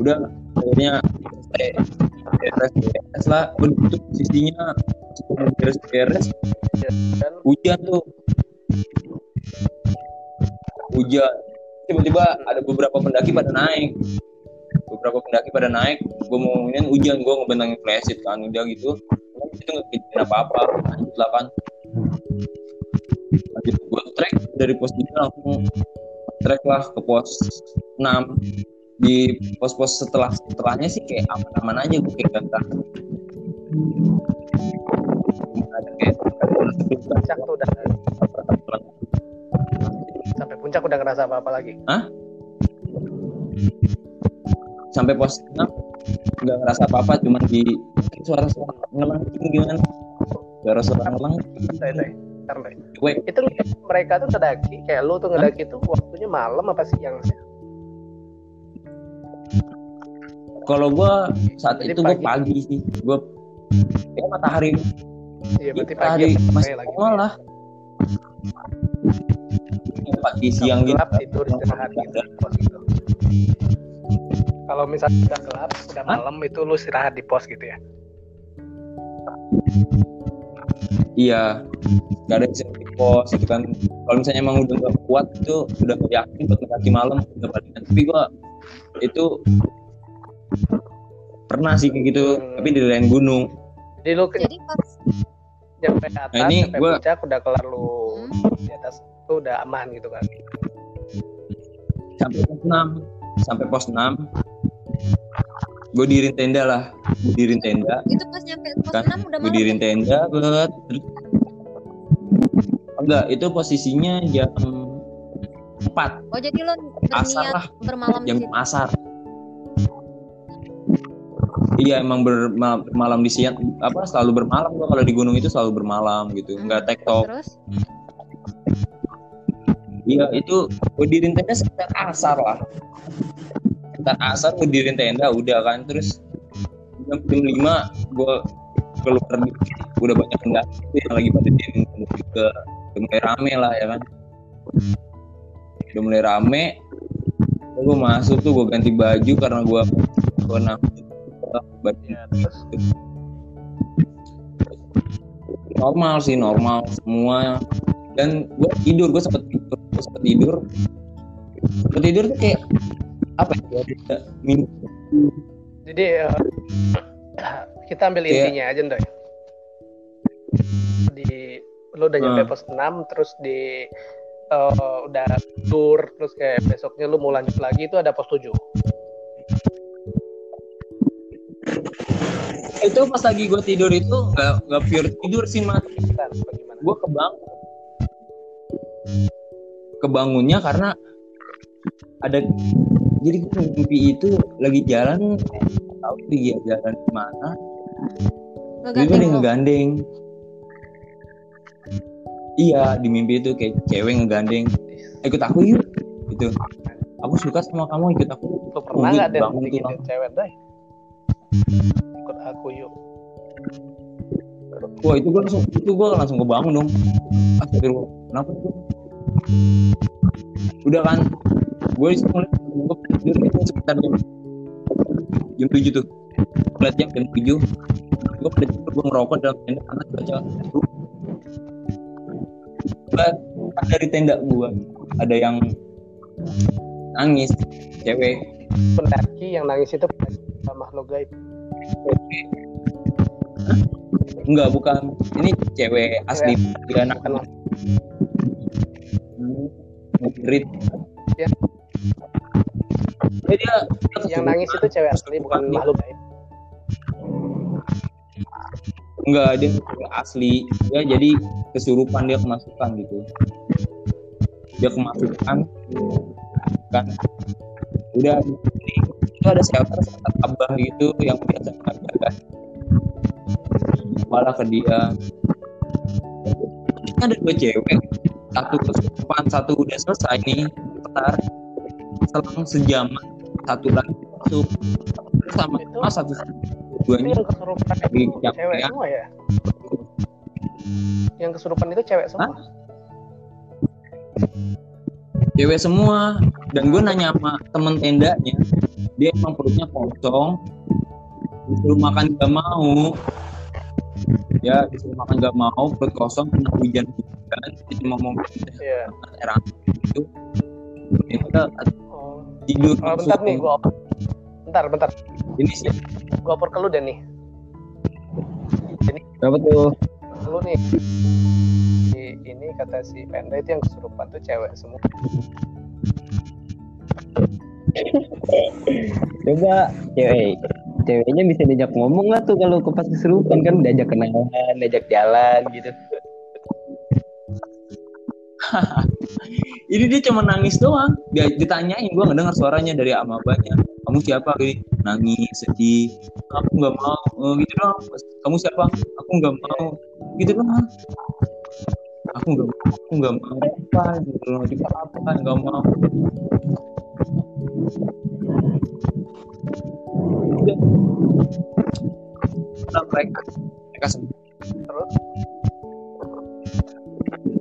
udah akhirnya selesai beres beres lah. Bentuk posisinya sebelum beres beres. Hujan tuh. Hujan. Tiba-tiba ada beberapa pendaki pada naik. Beberapa pendaki pada naik. Gue mau ngomongin hujan gue ngebentangin flashit kan udah gitu. Itu nggak kejadian apa apa lanjut lah kan. Lanjut gue trek dari pos 3 langsung trek lah ke pos 6 di pos-pos setelah setelahnya sih kayak aman-aman aja gue kayak gak ada kayak puncak tuh udah sampai puncak udah ngerasa apa-apa lagi. sampai pos 6 nggak ngerasa apa-apa cuman di ngelang gimana suara-suara ngelang saya. Ntar deh. gue Itu mereka tuh ngedaki kayak lu tuh ngedaki tuh waktunya malam apa siang sih? Kalau gue saat Berarti itu gue pagi. sih gue ya matahari Iya berarti matahari pagi masih lagi. awal lah Ya, pagi siang gitu gelap tidur istirahat gitu. gitu. Kalau misalnya udah gelap, udah Hah? malam itu lu istirahat di pos gitu ya. iya nggak ada bisa di pos gitu kan kalau misalnya emang udah nggak kuat itu udah yakin buat mendaki malam udah palingan tapi gue itu pernah sih kayak gitu Hmm. tapi di lain gunung Jadi lu ke, Jadi pas nyampe atas, Nah, ini sampai gua- puncak udah kelar lu Hmm. di atas tuh udah aman gitu kan. sampai pos 6 sampai pos 6 gue dirin tenda lah gue dirin tenda itu pas nyampe pos kan 6 udah gue malam. dirin tenda bet terus enggak itu posisinya jam 4 Oh jadi lo asar berniat lah bermalam di jam situ. asar iya emang berma- bermalam di siang apa selalu bermalam gua kalau di gunung itu selalu bermalam gitu. Hmm. nggak tektok Terus iya itu gue dirin tenda sekitar asar lah. Sekitar asar gue dirin tenda udah kan. Terus jam jam lima gue keluar udah banyak pendaki yang lagi pada tenda juga udah mulai rame lah ya kan. Udah mulai rame gue masuk tuh gue ganti baju karena gue gue Ya, terus normal sih normal semua dan gue tidur gue sempet tidur gue sempet tidur sempet tidur tuh kayak apa ya mimpi jadi eh, kita ambil Kayak- intinya aja Ndoy. Di lu udah nyampe Hmm. pos 6 terus di eh, udah tidur terus kayak besoknya lu mau lanjut lagi itu ada pos 7. Itu pas lagi gue tidur itu nggak nggak pure tidur sih gimana? gue kebangun kebangunnya karena ada jadi gue mimpi itu lagi jalan tahu dia jalan ke mana Jadi ngegandeng dia lo. ngegandeng. Iya di mimpi itu kayak cewek ngegandeng. "Eh, Ikut aku yuk. Gitu. Aku suka sama kamu ikut aku. Pernah Gue nggak deh bangun Bang. cewek Ndoy? Ikut aku yuk. Wah itu gue langsung itu gue langsung kebangun dong. Astagfirullah. Kenapa tuh? udah kan gue tidur itu sekitar jam jam tujuh tuh ngeliat jam jam tujuh gue pada gue ngerokok dalam tenda karena baca gue dari tenda gue ada yang nangis cewek pendaki yang nangis itu makhluk gaib. Enggak bukan. Ini cewek asli. dia anak Bukan ngerit Ya. dia, dia yang nangis itu cewek asli bukan makhluk gaib. Enggak dia asli. Dia jadi kesurupan dia kemasukan gitu. Dia kemasukan kan udah. Ini itu ada shelter shelter abah gitu yang biasa mengajarkan malah ke dia. Ini ada dua cewek. Satu kesurupan satu udah selesai nih. Bentar. Selang sejam satu lagi masuk. Sama Itu- sama satu duanya yang kesurupan itu cewek ya. semua ya? Yang kesurupan itu cewek semua? Cewek semua dan gue nanya sama temen tendanya dia emang perutnya kosong disuruh makan gak mau ya disuruh makan gak mau perut kosong kena hujan hujan cuma mau Iya. air gitu ya udah Oh. tidur Oh, bentar nih, gua bentar, bentar. ini sih Gua oper ke lu deh nih. Berapa tuh? Lu nih. Ini kata si Penda itu yang kesurupan tuh cewek semua. Coba cewek ceweknya bisa diajak ngomong lah tuh kalau ke pas keserupan? Kan diajak kenalan, diajak jalan gitu. (laughs) ini dia cuma nangis doang. Dia ditanyain gue ngedengar suaranya dari amabanya kamu siapa? Gini nangis sedih. Aku nggak mau. Oh, gitu doang. Kamu siapa? Aku nggak mau. Gitu doang. Aku nggak aku nggak mau. Apa? Gitu apa? Nggak mau udah mereka mereka Terus?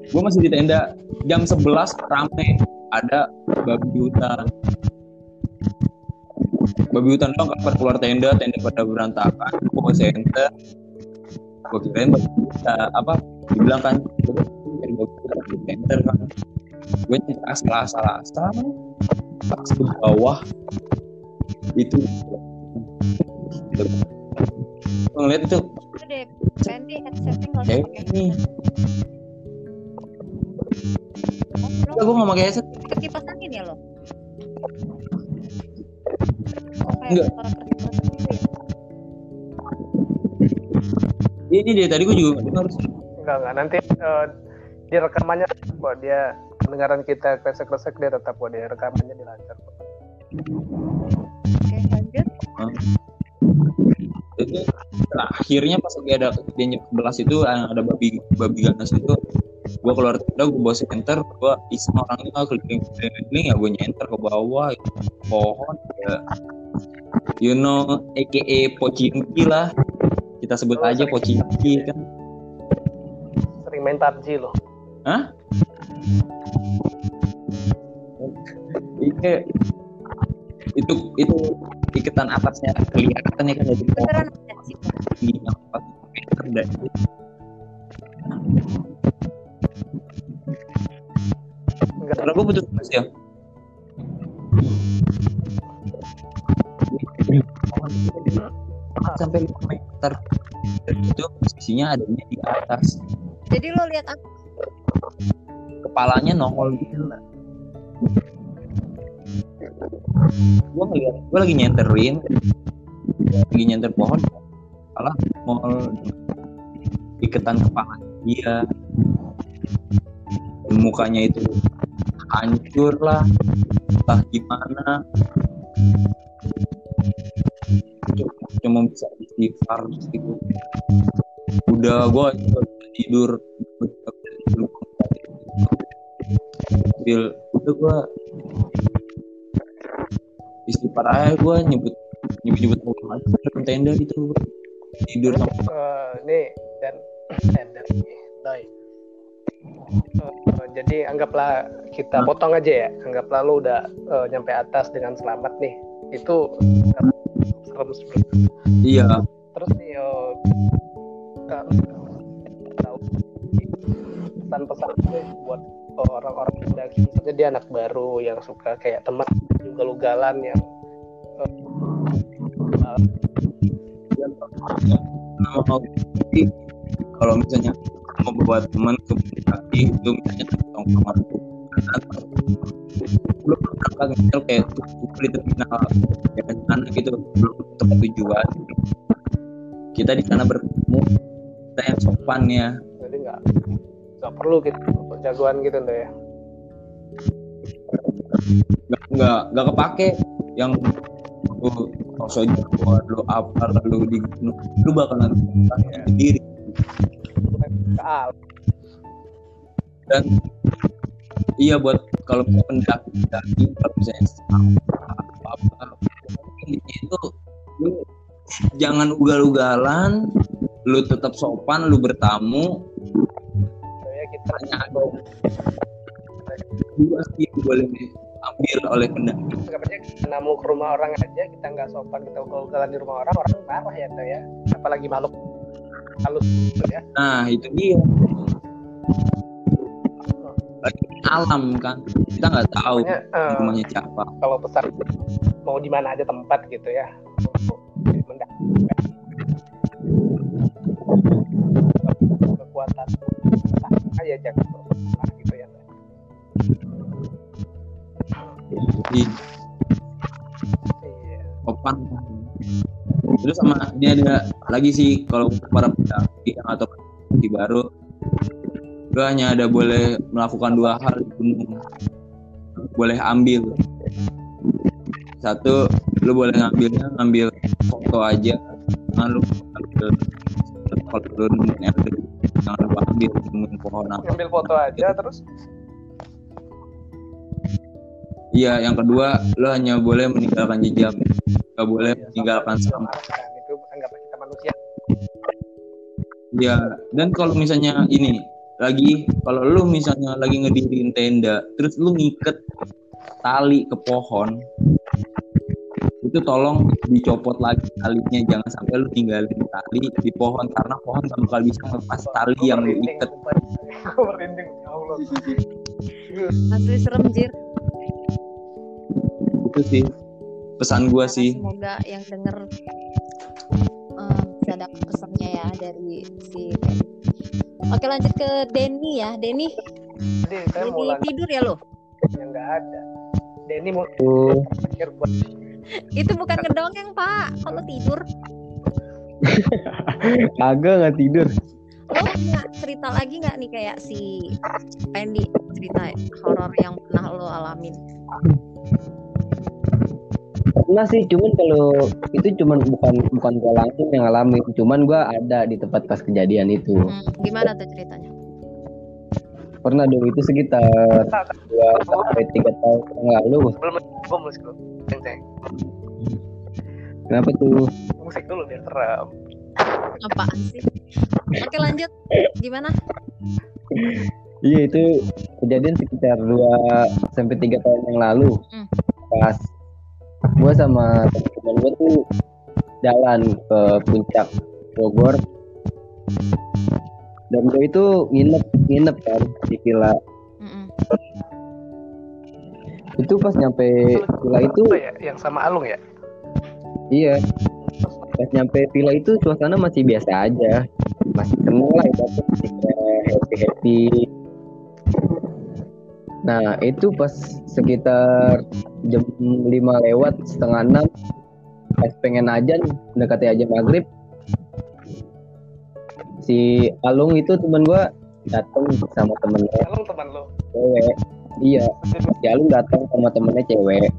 Gue masih di tenda. Jam 11 rame. Ada babi hutan. Babi hutan dong pada keluar tenda. Tenda pada berantakan. Gue ke center. Gue kirain babi hutan apa dibilang kan center kan gue nyerah salah salah salah. Pas ke bawah itu. Ngeliat itu? Deh, headsetnya pakai ini. Oh, gue nggak pakai headset. Kipas angin ya lo? Enggak. ini dari tadi gue juga harus enggak enggak. Nanti eh, di rekamannya kok dia pendengaran kita kresek-kresek dia tetap kok dia rekamannya dilancar kok. Oke, lanjut. itu akhirnya pas lagi ada kejadian jam 11 itu ada babi babi ganas itu gue keluar tenda gue bawa center gue iseng orangnya keliling keliling ya gue nyenter ke bawah pohon ya you know aka pocinki lah kita sebut Oh, aja pocinki kan Sering main PUBG loh. Hah? Iya. itu itu iketan atasnya kelihatan ya kan dari pohon Beneran ada sih. tinggi yang 4 meter dan Enggak. Putus terus ya. sampai 5 meter dan itu posisinya adanya di atas Jadi lo lihat apa? Kepalanya nongol gitu gue ngeliat gue lagi nyenterin lagi nyenter pohon kepala nongol. Iketan kepala dia. Mukanya itu hancur lah entah gimana. Cuma, cuma bisa istighfar gitu. Udah gue tidur Feel udah gue istighfar aja gue nyebut nyebut nyebut Allah aja tenda gitu tidur sama eh, nih dan dari Doi. Eh, jadi anggaplah kita potong aja ya. Anggaplah lu udah eh, nyampe atas dengan selamat nih. Itu serem sebenarnya. iya Terus nih kita tahu pesan-pesan buat orang-orang pendaki misalnya dia anak baru yang suka kayak teman juga lugalan yang kalau misalnya mau bawa teman ke kaki itu misalnya tongkrongan lu berangkat misal kayak tuh di terminal ya di sana gitu? Belum tempat tujuan. Kita di sana bertemu kita yang sopan ya. Jadi nggak nggak perlu gitu jagoan gitu tuh ya. Nggak nggak nggak kepake yang lu sosok jagoan lu apa lu di lu bakalan sendiri. Ke al dan iya buat kalau pendaki pendaki kalau misalnya apa apa itu lu jangan ugal-ugalan lu tetap sopan lu bertamu Ya hanya ada dua sih boleh ambil oleh anggapnya kita namu ke rumah orang aja kita nggak sopan kita ugal-ugalan di rumah orang orang marah ya tuh ya. Apalagi makhluk. Halus gitu ya. Nah itu dia. Alam kan. Kita nggak tahu Makanya, eh, rumahnya siapa. kalau pesan mau di mana aja tempat gitu ya. Kekuatan ya jangan terus gitu ya di iya. Sopan terus sama ini ada lagi sih kalau para pendaki atau pendaki baru lu hanya ada boleh melakukan dua hal di gunung. Boleh ambil. Satu lu boleh ngambilnya ngambil foto aja. Jangan lu ambil nemuin elder jangan lu ambil pohon apa ngambil foto aja terus? Iya yang kedua lu hanya boleh meninggalkan jejak. Gak boleh ya, meninggalkan sampah. Itu anggap kita manusia. Ya, dan kalau misalnya ini lagi kalau lu misalnya lagi ngedirin tenda, terus lu ngiket tali ke pohon, itu tolong dicopot lagi talinya, jangan sampai lu tinggalin tali di pohon karena pohon gak bakal bisa lepas tali yang lu merinding ya Asli serem jir. Itu sih pesan gua sih. Semoga yang denger eh, bisa dapat pesannya ya dari si. Oke lanjut ke Denny ya. Denny, Denny tidur ya lo? yang nggak ada Denny mau terakhir buat Itu bukan ngedongeng pak. Kalau tidur, kagak nggak tidur. lo punya cerita lagi nggak nih kayak si Pendi cerita horor yang pernah lo alamin? Pernah sih, cuman kalau itu cuman bukan bukan gua langsung yang ngalamin, cuman gua ada di tempat pas kejadian itu. Hmm, gimana tuh ceritanya? Pernah dulu itu sekitar dua sampai tiga tahun yang lalu. sebelum gue musik dulu ceng Kenapa tuh? musik dulu biar serem Apaan sih? Oke lanjut. Gimana? Iya itu kejadian sekitar dua sampai tiga tahun yang lalu. Hmm. Pas gua sama teman-teman gua tuh jalan ke puncak Bogor. Dan gua itu nginep nginep kan di villa. Mm-mm. Itu pas nyampe villa itu ya? Yang sama Alung ya? Iya. Pas nyampe villa itu suasana masih biasa aja. Masih tenang lah ibaratnya masih happy happy. Nah itu pas sekitar jam 5 lewat setengah enam. Pas pengen ajan mendekati ajan maghrib si Alung itu teman gua datang sama temennya. Alung teman lo cewek. Iya. Si Alung datang sama temennya cewek.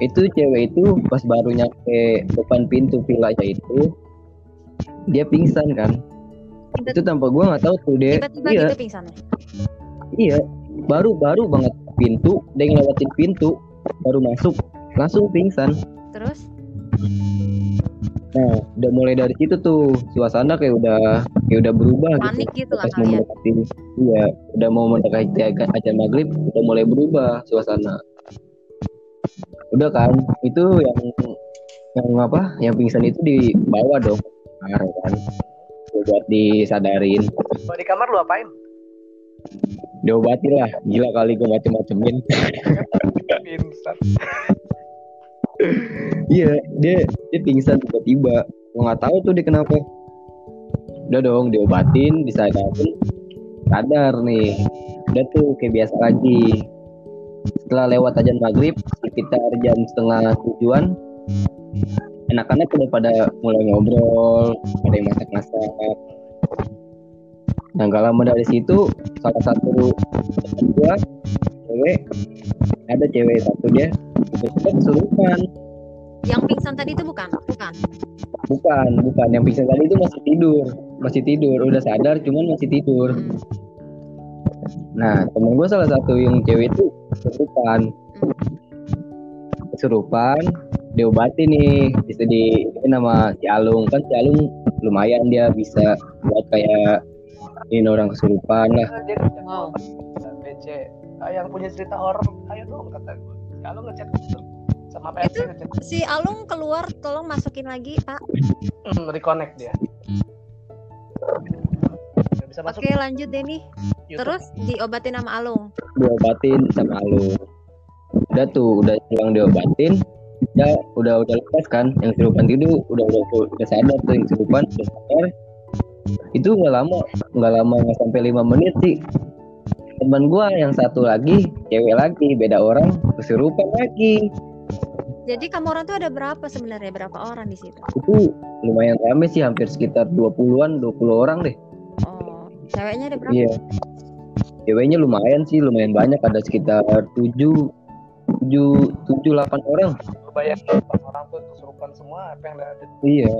Itu cewek itu pas baru nyampe depan pintu villanya itu dia pingsan kan. Itu tanpa gua nggak tahu tuh dia Tiba-tiba iya. gitu pingsannya. iya. Baru baru banget pintu. Dia ngelewatin pintu baru masuk langsung pingsan. Terus? Nah, udah mulai dari situ tuh suasana kayak udah kayak udah berubah panik gitu lah Pas mau kalian mendekati, iya, udah mau mendekati ajan maghrib, udah mulai berubah suasana. Udah kan, itu yang yang apa? Yang pingsan itu dibawa dong, kamar kan, buat disadarin, Kalau di kamar lu apain? diobatin lah. Gila kali gue macem-macemin. (laughs) Pingsan. Iya, dia dia pingsan tiba-tiba. Gue nggak tahu tuh dia kenapa. Udah dong, diobatin, disadarin, sadar nih. Udah tuh kayak biasa lagi. Setelah lewat ajan maghrib, sekitar jam setengah tujuan, anak-anak udah pada mulai ngobrol, ada yang masak-masak. Nah, gak lama dari situ, salah satu gua, cewek, ada cewek satu dia, tiba-tiba kesurupan. yang pingsan tadi itu bukan bukan Bukan, bukan. Yang pingsan tadi itu masih tidur. Masih tidur. Udah sadar, cuman masih tidur. Hmm. Nah, temen gue salah satu yang cewek itu kesurupan. Kesurupan, diobati nih. Bisa di ini nama si Alung. Kan si Alung lumayan dia bisa buat kayak ini orang kesurupan lah. Wow. Yang punya cerita horor ayo dong kata gue kalau ngechat gitu sama PSP Itu- ngechat si Alung keluar tolong masukin lagi pak hmm, reconnect dia Nggak bisa masuk oke lanjut Denny YouTube. terus diobatin sama Alung Diobatin sama Alung. Udah tuh, udah pulang diobatin. Udah, udah, udah lepas kan. Yang kesurupan itu udah, udah, udah sadar tuh yang kesurupan udah sadar. Itu nggak lama, nggak lama nggak sampai lima menit sih. Teman gua yang satu lagi, cewek lagi, beda orang, kesurupan lagi. jadi kamu orang tuh ada berapa sebenarnya berapa orang di situ Itu lumayan rame sih, hampir sekitar 20-an, 20 orang deh. oh ceweknya ada berapa Iya. Ceweknya lumayan sih, lumayan banyak, ada sekitar 7 7 7 8 orang. Kebayang delapan orang tuh kesurupan semua apa yang ada Iya.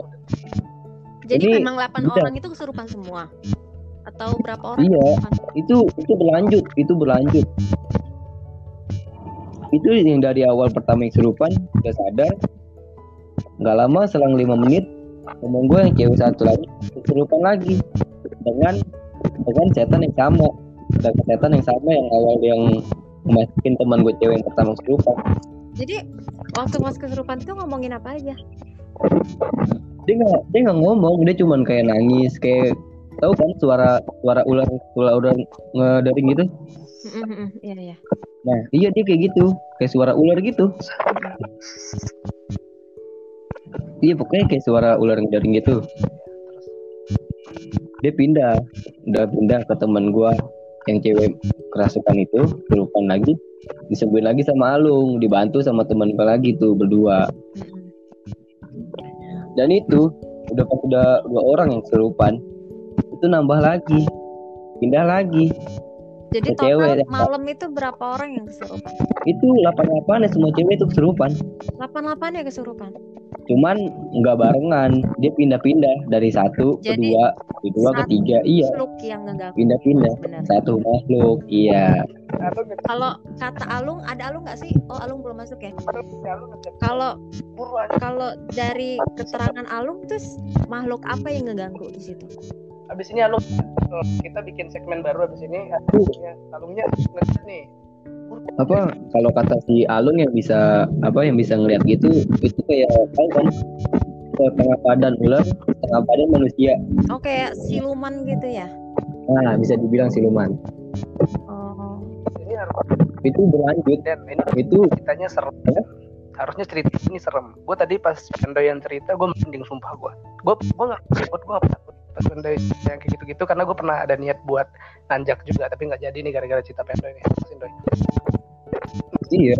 jadi Ini memang 8 bisa. orang itu kesurupan semua atau berapa orang Iya. itu itu berlanjut itu berlanjut. Itu yang dari awal pertama yang kesurupan udah sadar. Nggak lama selang lima menit temen gue yang cewek satu lagi kesurupan lagi. Dengan dengan setan yang sama. Dengan setan yang sama yang awal yang memasukin teman gue cewek yang pertama kesurupan jadi waktu pas kesurupan itu ngomongin apa aja? Dia nggak dia nggak ngomong dia cuman kayak nangis kayak tahu kan suara suara ular ular ular ngedering gitu Mm, iya iya nah iya dia kayak gitu kayak suara ular gitu Iya pokoknya kayak suara ular ngedering gitu. Dia pindah, udah pindah ke teman gua yang cewek kerasukan itu, kesurupan lagi, disembuhin lagi sama Alung, dibantu sama teman gua lagi tuh berdua. Dan itu udah pas udah dua orang yang kesurupan, itu nambah lagi, pindah lagi. jadi Ke cewek total Kak. malam itu berapa orang yang kesurupan Itu 88 ya semua cewek itu kesurupan. 88 ya kesurupan Cuman nggak barengan, dia pindah-pindah dari satu ke Jadi, dua, kedua ke satu tiga, iya yang pindah-pindah. Satu makhluk, iya. kalau kata Alung ada Alung nggak sih oh Alung belum masuk ya kalau kalau dari keterangan Alung terus makhluk apa yang ngeganggu di situ abis ini alung kita bikin segmen baru abis ini. Alungnya alungnya ngechat nih. Apa kalau kata si Alun yang bisa apa yang bisa ngeliat gitu itu kayak tahu kan setengah badan ular setengah badan manusia. Oh kayak siluman gitu ya? Nah bisa dibilang siluman. Oh. Ini harus itu berlanjut. Dan ini itu ceritanya serem. Harusnya cerita ini serem. Gue tadi pas pendoyan cerita gue mending sumpah gue gue gue nggak takut gue nggak takut pendoy yang kayak gitu gitu karena gue pernah ada niat buat nanjak juga tapi nggak jadi nih gara-gara cerita pendoy nih Mas Indoy. iya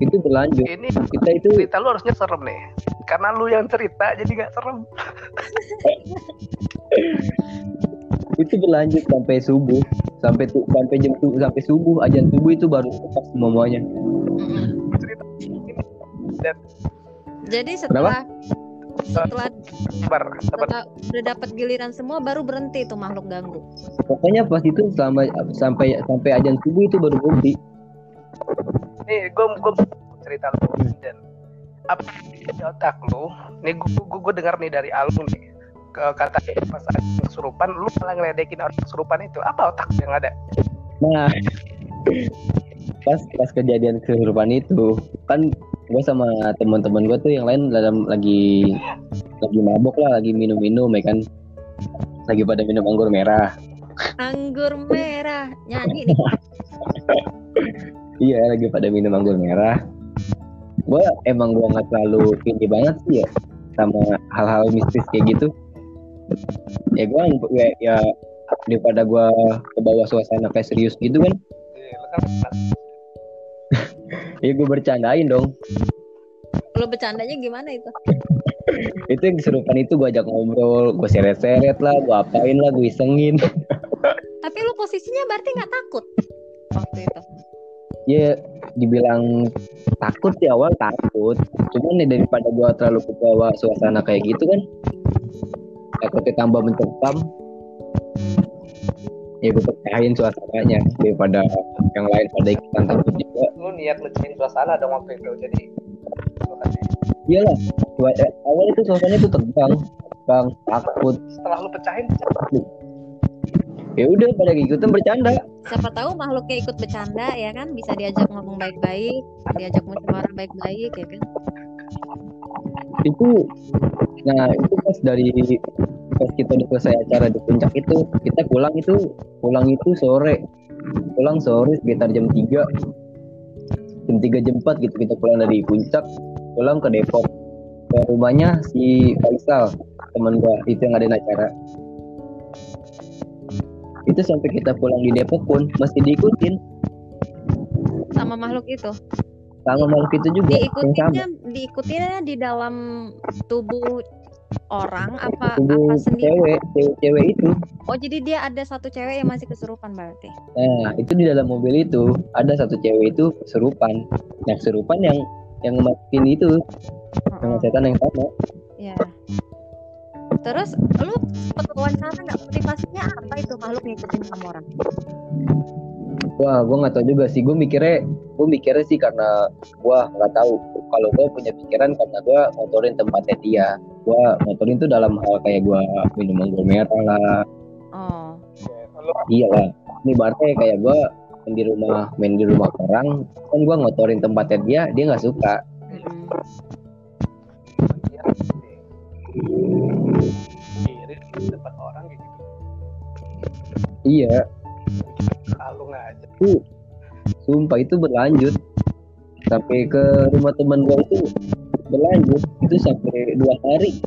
itu berlanjut. Ini kita itu cerita lu harusnya serem nih. Karena lu yang cerita jadi nggak serem. (laughs) Itu berlanjut sampai subuh. Sampai tu, sampai jam tu, sampai subuh ajan subuh itu baru lepas semuanya. Cerita ini. Dan jadi setelah setelah sabar sabar. setelah udah dapat giliran semua baru berhenti tuh makhluk ganggu. Pokoknya pas itu selama sampai sampai ajan subuh itu baru berhenti. Nih gue gue cerita lu dan apa di otak lu? Nih gue gue dengar nih dari Alung nih. Ke kata pas ada kesurupan lu malah ngeledekin orang kesurupan itu. Apa otak yang ada? Nah, (laughs) pas pas kejadian kesurupan itu kan gue sama teman-teman gue tuh yang lain dalam lagi lagi mabok lah, lagi minum-minum ya kan, lagi pada minum anggur merah. Anggur merah nyanyi nih. Iya, lagi pada minum anggur merah. Gue emang gue nggak terlalu tinggi banget sih ya sama hal-hal mistis kayak gitu. Ya gue ya, ya daripada gue ke bawah suasana kayak serius gitu kan, Iya, gue bercandain dong. Lo bercandanya gimana itu? itu yang kesurupan itu gue ajak ngobrol gue seret-seret lah gue apain lah gue isengin (laughs) Tapi lo posisinya berarti nggak takut waktu itu. ya dibilang takut di awal takut cuman ya daripada gue terlalu kebawa suasana kayak gitu kan takutnya tambah mencekam ya gue percayain suasananya daripada yang lain pada ikutan takut juga. Lu niat mecahin suasana dong waktu itu jadi iyalah Gua- eh, awal itu suasananya tuh tegang tegang takut. Setelah lu pecahin ya udah pada ikutan bercanda. Siapa tahu makhluknya ikut bercanda ya kan, bisa diajak ngomong baik-baik, diajak musyawarah baik-baik ya kan. itu nah itu pas dari pas kita udah selesai acara di puncak itu kita pulang itu pulang itu sore. Pulang sore sekitar jam 3 jam 3 jam 4 gitu kita pulang dari puncak pulang ke Depok. Ke rumahnya si Faisal teman gua itu yang ada acara. Itu sampai kita pulang di Depok pun masih diikutin. Sama makhluk itu. sama makhluk itu juga Diikutinnya diikutinnya di dalam tubuh orang apa apa sendiri? cewek cewek cewek itu Oh, jadi dia ada satu cewek yang masih kesurupan berarti. Nah, itu di dalam mobil itu ada satu cewek itu kesurupan. Nah, kesurupan yang yang ngematin itu sama Heeh, setan yang sama. Iya. Terus lu wawancara nggak motivasinya apa itu makhluk ngikutin kamu orang? Wah, gua nggak tahu juga sih. Gue mikirnya, gue mikirnya sih karena gua nggak tahu. Kalau gua punya pikiran karena gua ngotorin tempatnya dia. Gua ngotorin tuh dalam hal kayak gua minum anggur merah lah. Oh, Iya lah. Ini berarti kayak gua main di rumah main di rumah orang kan gua ngotorin tempatnya dia dia nggak suka gitu iya kalung aja sumpah itu berlanjut sampai ke rumah teman gua itu berlanjut itu sampai dua hari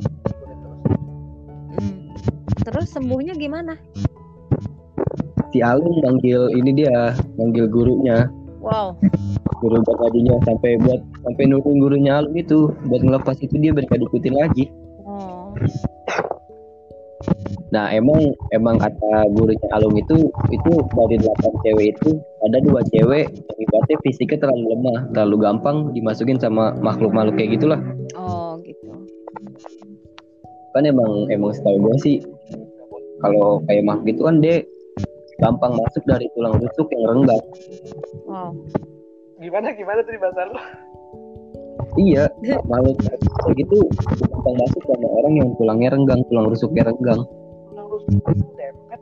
udah terus sembuhnya gimana? si Alung manggil ini dia manggil gurunya Wow. guru berkajinya sampai buat sampai nurun gurunya Alung itu buat ngelepas itu dia berkali ikutin lagi Oh. Nah emang emang kata gurunya Alung itu itu dari delapan cewek itu ada dua cewek yang ibaratnya fisiknya terlalu lemah terlalu gampang dimasukin sama makhluk-makhluk kayak gitulah Oh, gitu. kan emang emang setahu gue sih kalau kayak makhluk gitu kan dia gampang masuk dari tulang rusuk yang renggang Wow. gimana gimana tadi bahasa lu iya makhluk kayak gitu gampang masuk sama orang yang tulangnya renggang tulang rusuknya renggang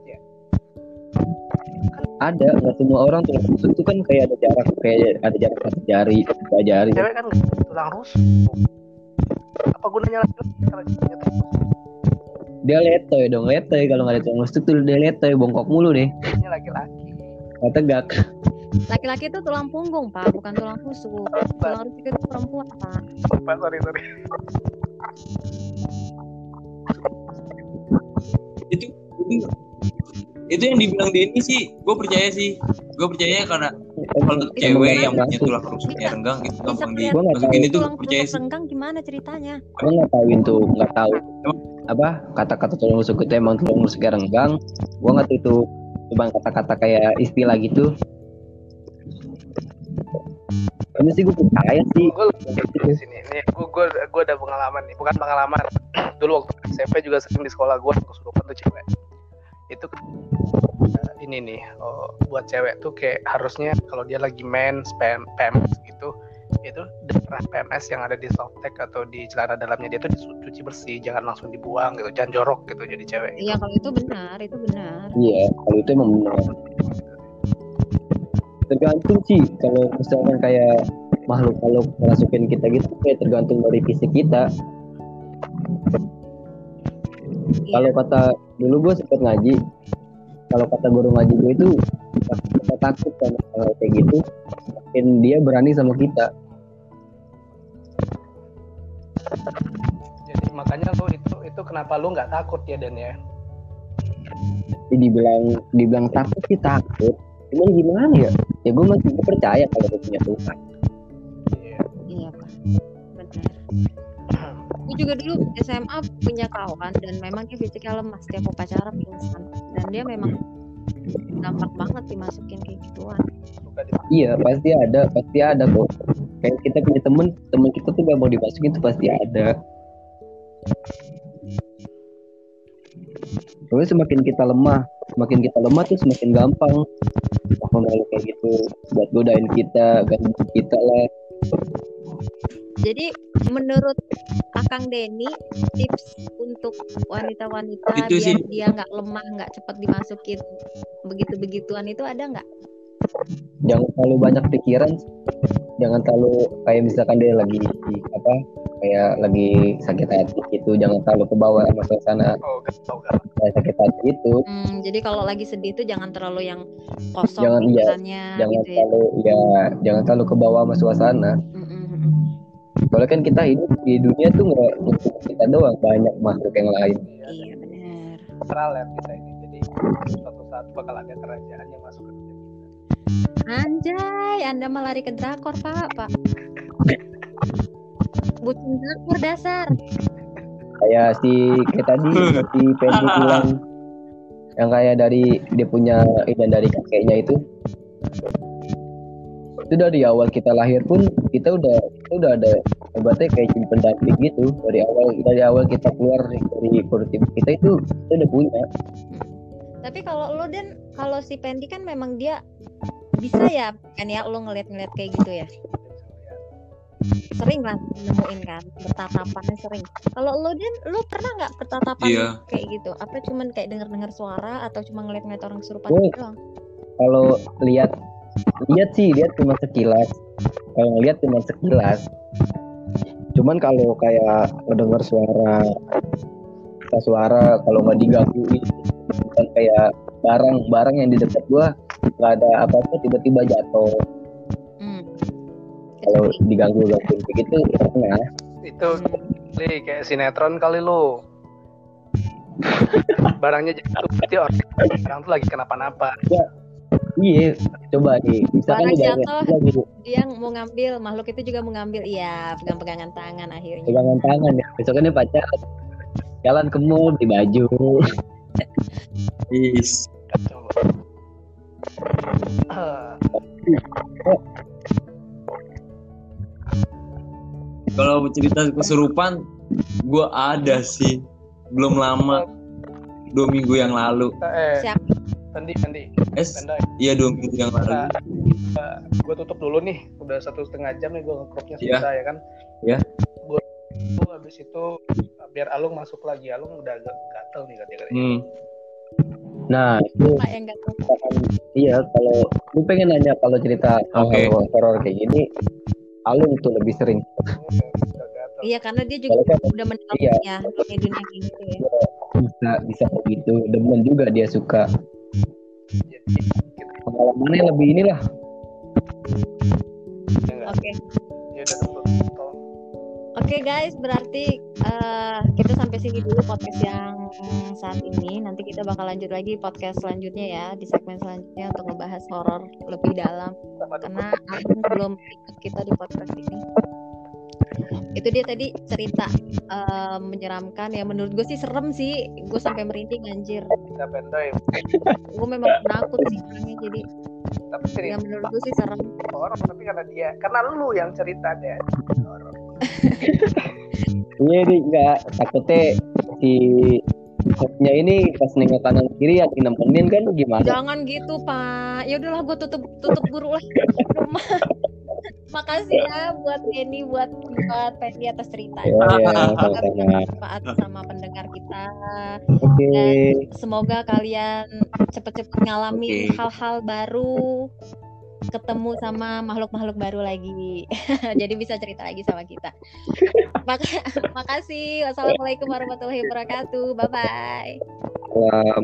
ya? Ada nggak semua orang tulang rusuk itu kan kayak ada jarak kayak ada jarak satu jari dua jari. Cewek kan tulang rusuk. Apa gunanya lagi kalau tulang rusuk. Dia letoy dong letoy. Kalau nggak ada tulang rusuk tuh dia letoy bongkok mulu deh. Gunanya laki-laki. Nggak tegak. Laki-laki itu tulang punggung, Pak, bukan tulang rusuk. Tulang rusuk itu perempuan, Pak. Sorry sorry itu itu itu yang dibilang Denny sih gue percaya sih. Gue percaya karena kalau Emang- cewek yang punya masuk. tulang rusuknya renggang itu gampang nggak dimasukin itu tulang percaya sih. Renggang gimana ceritanya? gue nggak tahuin tuh nggak tahu. Apa kata-kata tulang rusuk itu emang tulang rusuknya renggang. Gue nggak tahu itu cuma kata-kata kayak istilah gitu ini sih gue percaya sih. Gue di sini nih. Gue gue gue ada pengalaman nih. Bukan pengalaman. (clears throat) Dulu waktu SMP juga sering di sekolah gue kesurupan tuh cewek. Itu eh, ini nih oh, buat cewek tuh kayak harusnya kalau dia lagi main spam PMS gitu itu darah PMS yang ada di softtek atau di celana dalamnya dia tuh dicuci bersih jangan langsung dibuang gitu jangan jorok gitu jadi cewek Iya kalau itu benar, itu benar. Iya, kalau itu emang benar. Tergantung sih kalau misalkan kayak makhluk kalau masukin kita gitu kayak tergantung dari fisik kita. Iya. Kalau kata dulu gue sempet ngaji, kalau kata guru ngaji gue itu kita takut sama hal kayak gitu, semakin dia berani sama kita. jadi makanya lu itu itu kenapa lu nggak takut ya Dan ya Jadi dibilang dibilang takut sih takut, cuman gimana ya? Ya gue masih percaya kalau gue punya Tuhan. Iya. Pak, benar. Gue juga dulu SMA punya kawan dan memang dia fisiknya lemah setiap upacara pingsan dan dia memang gampang banget dimasukin kayak gituan. Iya pasti ada, pasti ada kok. Kayak kita punya temen, temen kita tuh gak mau dimasukin tuh pasti ada. Tapi semakin kita lemah, semakin kita lemah tuh semakin gampang. Apa malu kayak gitu buat godain kita, ganggu kita lah. Jadi menurut Akang Denny tips untuk wanita-wanita Itu biar sih. dia nggak lemah nggak cepat dimasukin begitu begituan itu ada nggak? Jangan terlalu banyak pikiran, jangan terlalu kayak misalkan dia lagi apa kayak lagi sakit hati gitu, jangan terlalu ke bawah sama suasana oh kayak sakit hati itu. Hmm, jadi kalau lagi sedih tuh jangan terlalu yang kosong Jangan, iya. pikirannya jangan gitu ya. terlalu ya jangan terlalu ke bawah sama suasana. Mm, mm. Soalnya kan kita hidup di dunia tuh nggak untuk kita doang, banyak makhluk yang lain. Iya benar. ya kita ini jadi suatu saat bakal ada kerajaan yang masuk ke dunia kita Anjay, Anda malah lari ke drakor, Pak, Pak. (laughs) Bucin drakor dasar. Kayak si kayak tadi si Pedro (laughs) bilang yang kayak dari dia punya ini dari kakeknya itu. Itu dari awal kita lahir pun kita udah kita udah ada obatnya kayak jadi pendamping gitu dari awal dari awal kita keluar dari perut ibu kita itu kita udah punya Tapi kalau lo dan kalau si Pendi kan memang dia bisa ya kan ya lo ngeliat-ngeliat kayak gitu ya. Sering lah nemuin kan bertatapannya sering. Kalau lo dan lo pernah nggak bertatapan Iya. kayak gitu? Apa cuman kayak denger-dengar suara atau cuma ngeliat-ngeliat orang kesurupan Oh. gitu doang? kalau lihat lihat sih lihat cuma sekilas kalau ngeliat cuma sekilas cuman kalau kayak ngedengar suara suara kalau nggak digangguin bukan kayak barang barang yang di dekat gua nggak ada apa-apa tiba-tiba jatuh. Kalau diganggu gangguin gitu ya pernah itu Li, kayak sinetron kali lu barangnya jatuh berarti orang, orang tuh lagi kenapa-napa iya coba nih misalkan Barang jatuh. Dia mau ngambil, makhluk itu juga mau ngambil. Iya, pegang-pegangan tangan akhirnya. pegangan tangan ya besoknya nih pacar jalan ke mall di baju Is. Coba. Ah, Kalau cerita kesurupan, gue ada sih. Belum lama, dua minggu yang lalu. eh Siapa? Pendi Pendi Es, Pendai iya dua minggu yang lalu. gue tutup dulu nih udah satu setengah jam nih gue ngekrupnya Iya. susah ya kan Iya. gue habis itu biar Alung masuk lagi Alung udah agak gatel nih katanya Hmm. nah itu iya kalau lu pengen nanya kalau cerita Oke. hal horor kayak gini Alung tuh lebih sering. Iya, karena dia juga kan udah mendalam Iya. ya dunia dunia gitu ya. bisa bisa begitu. Demen juga dia suka. Jadi kita pengalamannya lebih inilah. Ya nggak Oke. ya Oke guys, berarti eh, kita sampai sini dulu podcast yang saat ini. Nanti kita bakal lanjut lagi podcast selanjutnya ya di segmen selanjutnya untuk ngebahas horor lebih dalam karena Agung belum ikut kita di podcast ini. Itu dia tadi cerita eh, menyeramkan ya menurut gue sih serem sih. Gue sampai merinding anjir. Gue memang penakut sih orangnya jadi tapi ya cerita menurut gue sih serem. horor tapi karena dia karena lu yang cerita deh horor iya nih enggak takutnya si hostnya ini pas nengok kanan kiri yang nemenin kan gimana Jangan gitu pak. Ya udahlah gue tutup tutup guru lah. Rumah. (laughs) Makasih ya buat Penny buat buat Penny atas ceritanya. Ya, ya, bermanfaat sama pendengar kita. Oke. Dan semoga kalian cepet-cepet ngalami hal-hal baru, ketemu sama makhluk-makhluk baru lagi. (laughs) Jadi bisa cerita lagi sama kita. (laughs) Maka- makasih. Wassalamualaikum warahmatullahi wabarakatuh. Bye bye. Salam.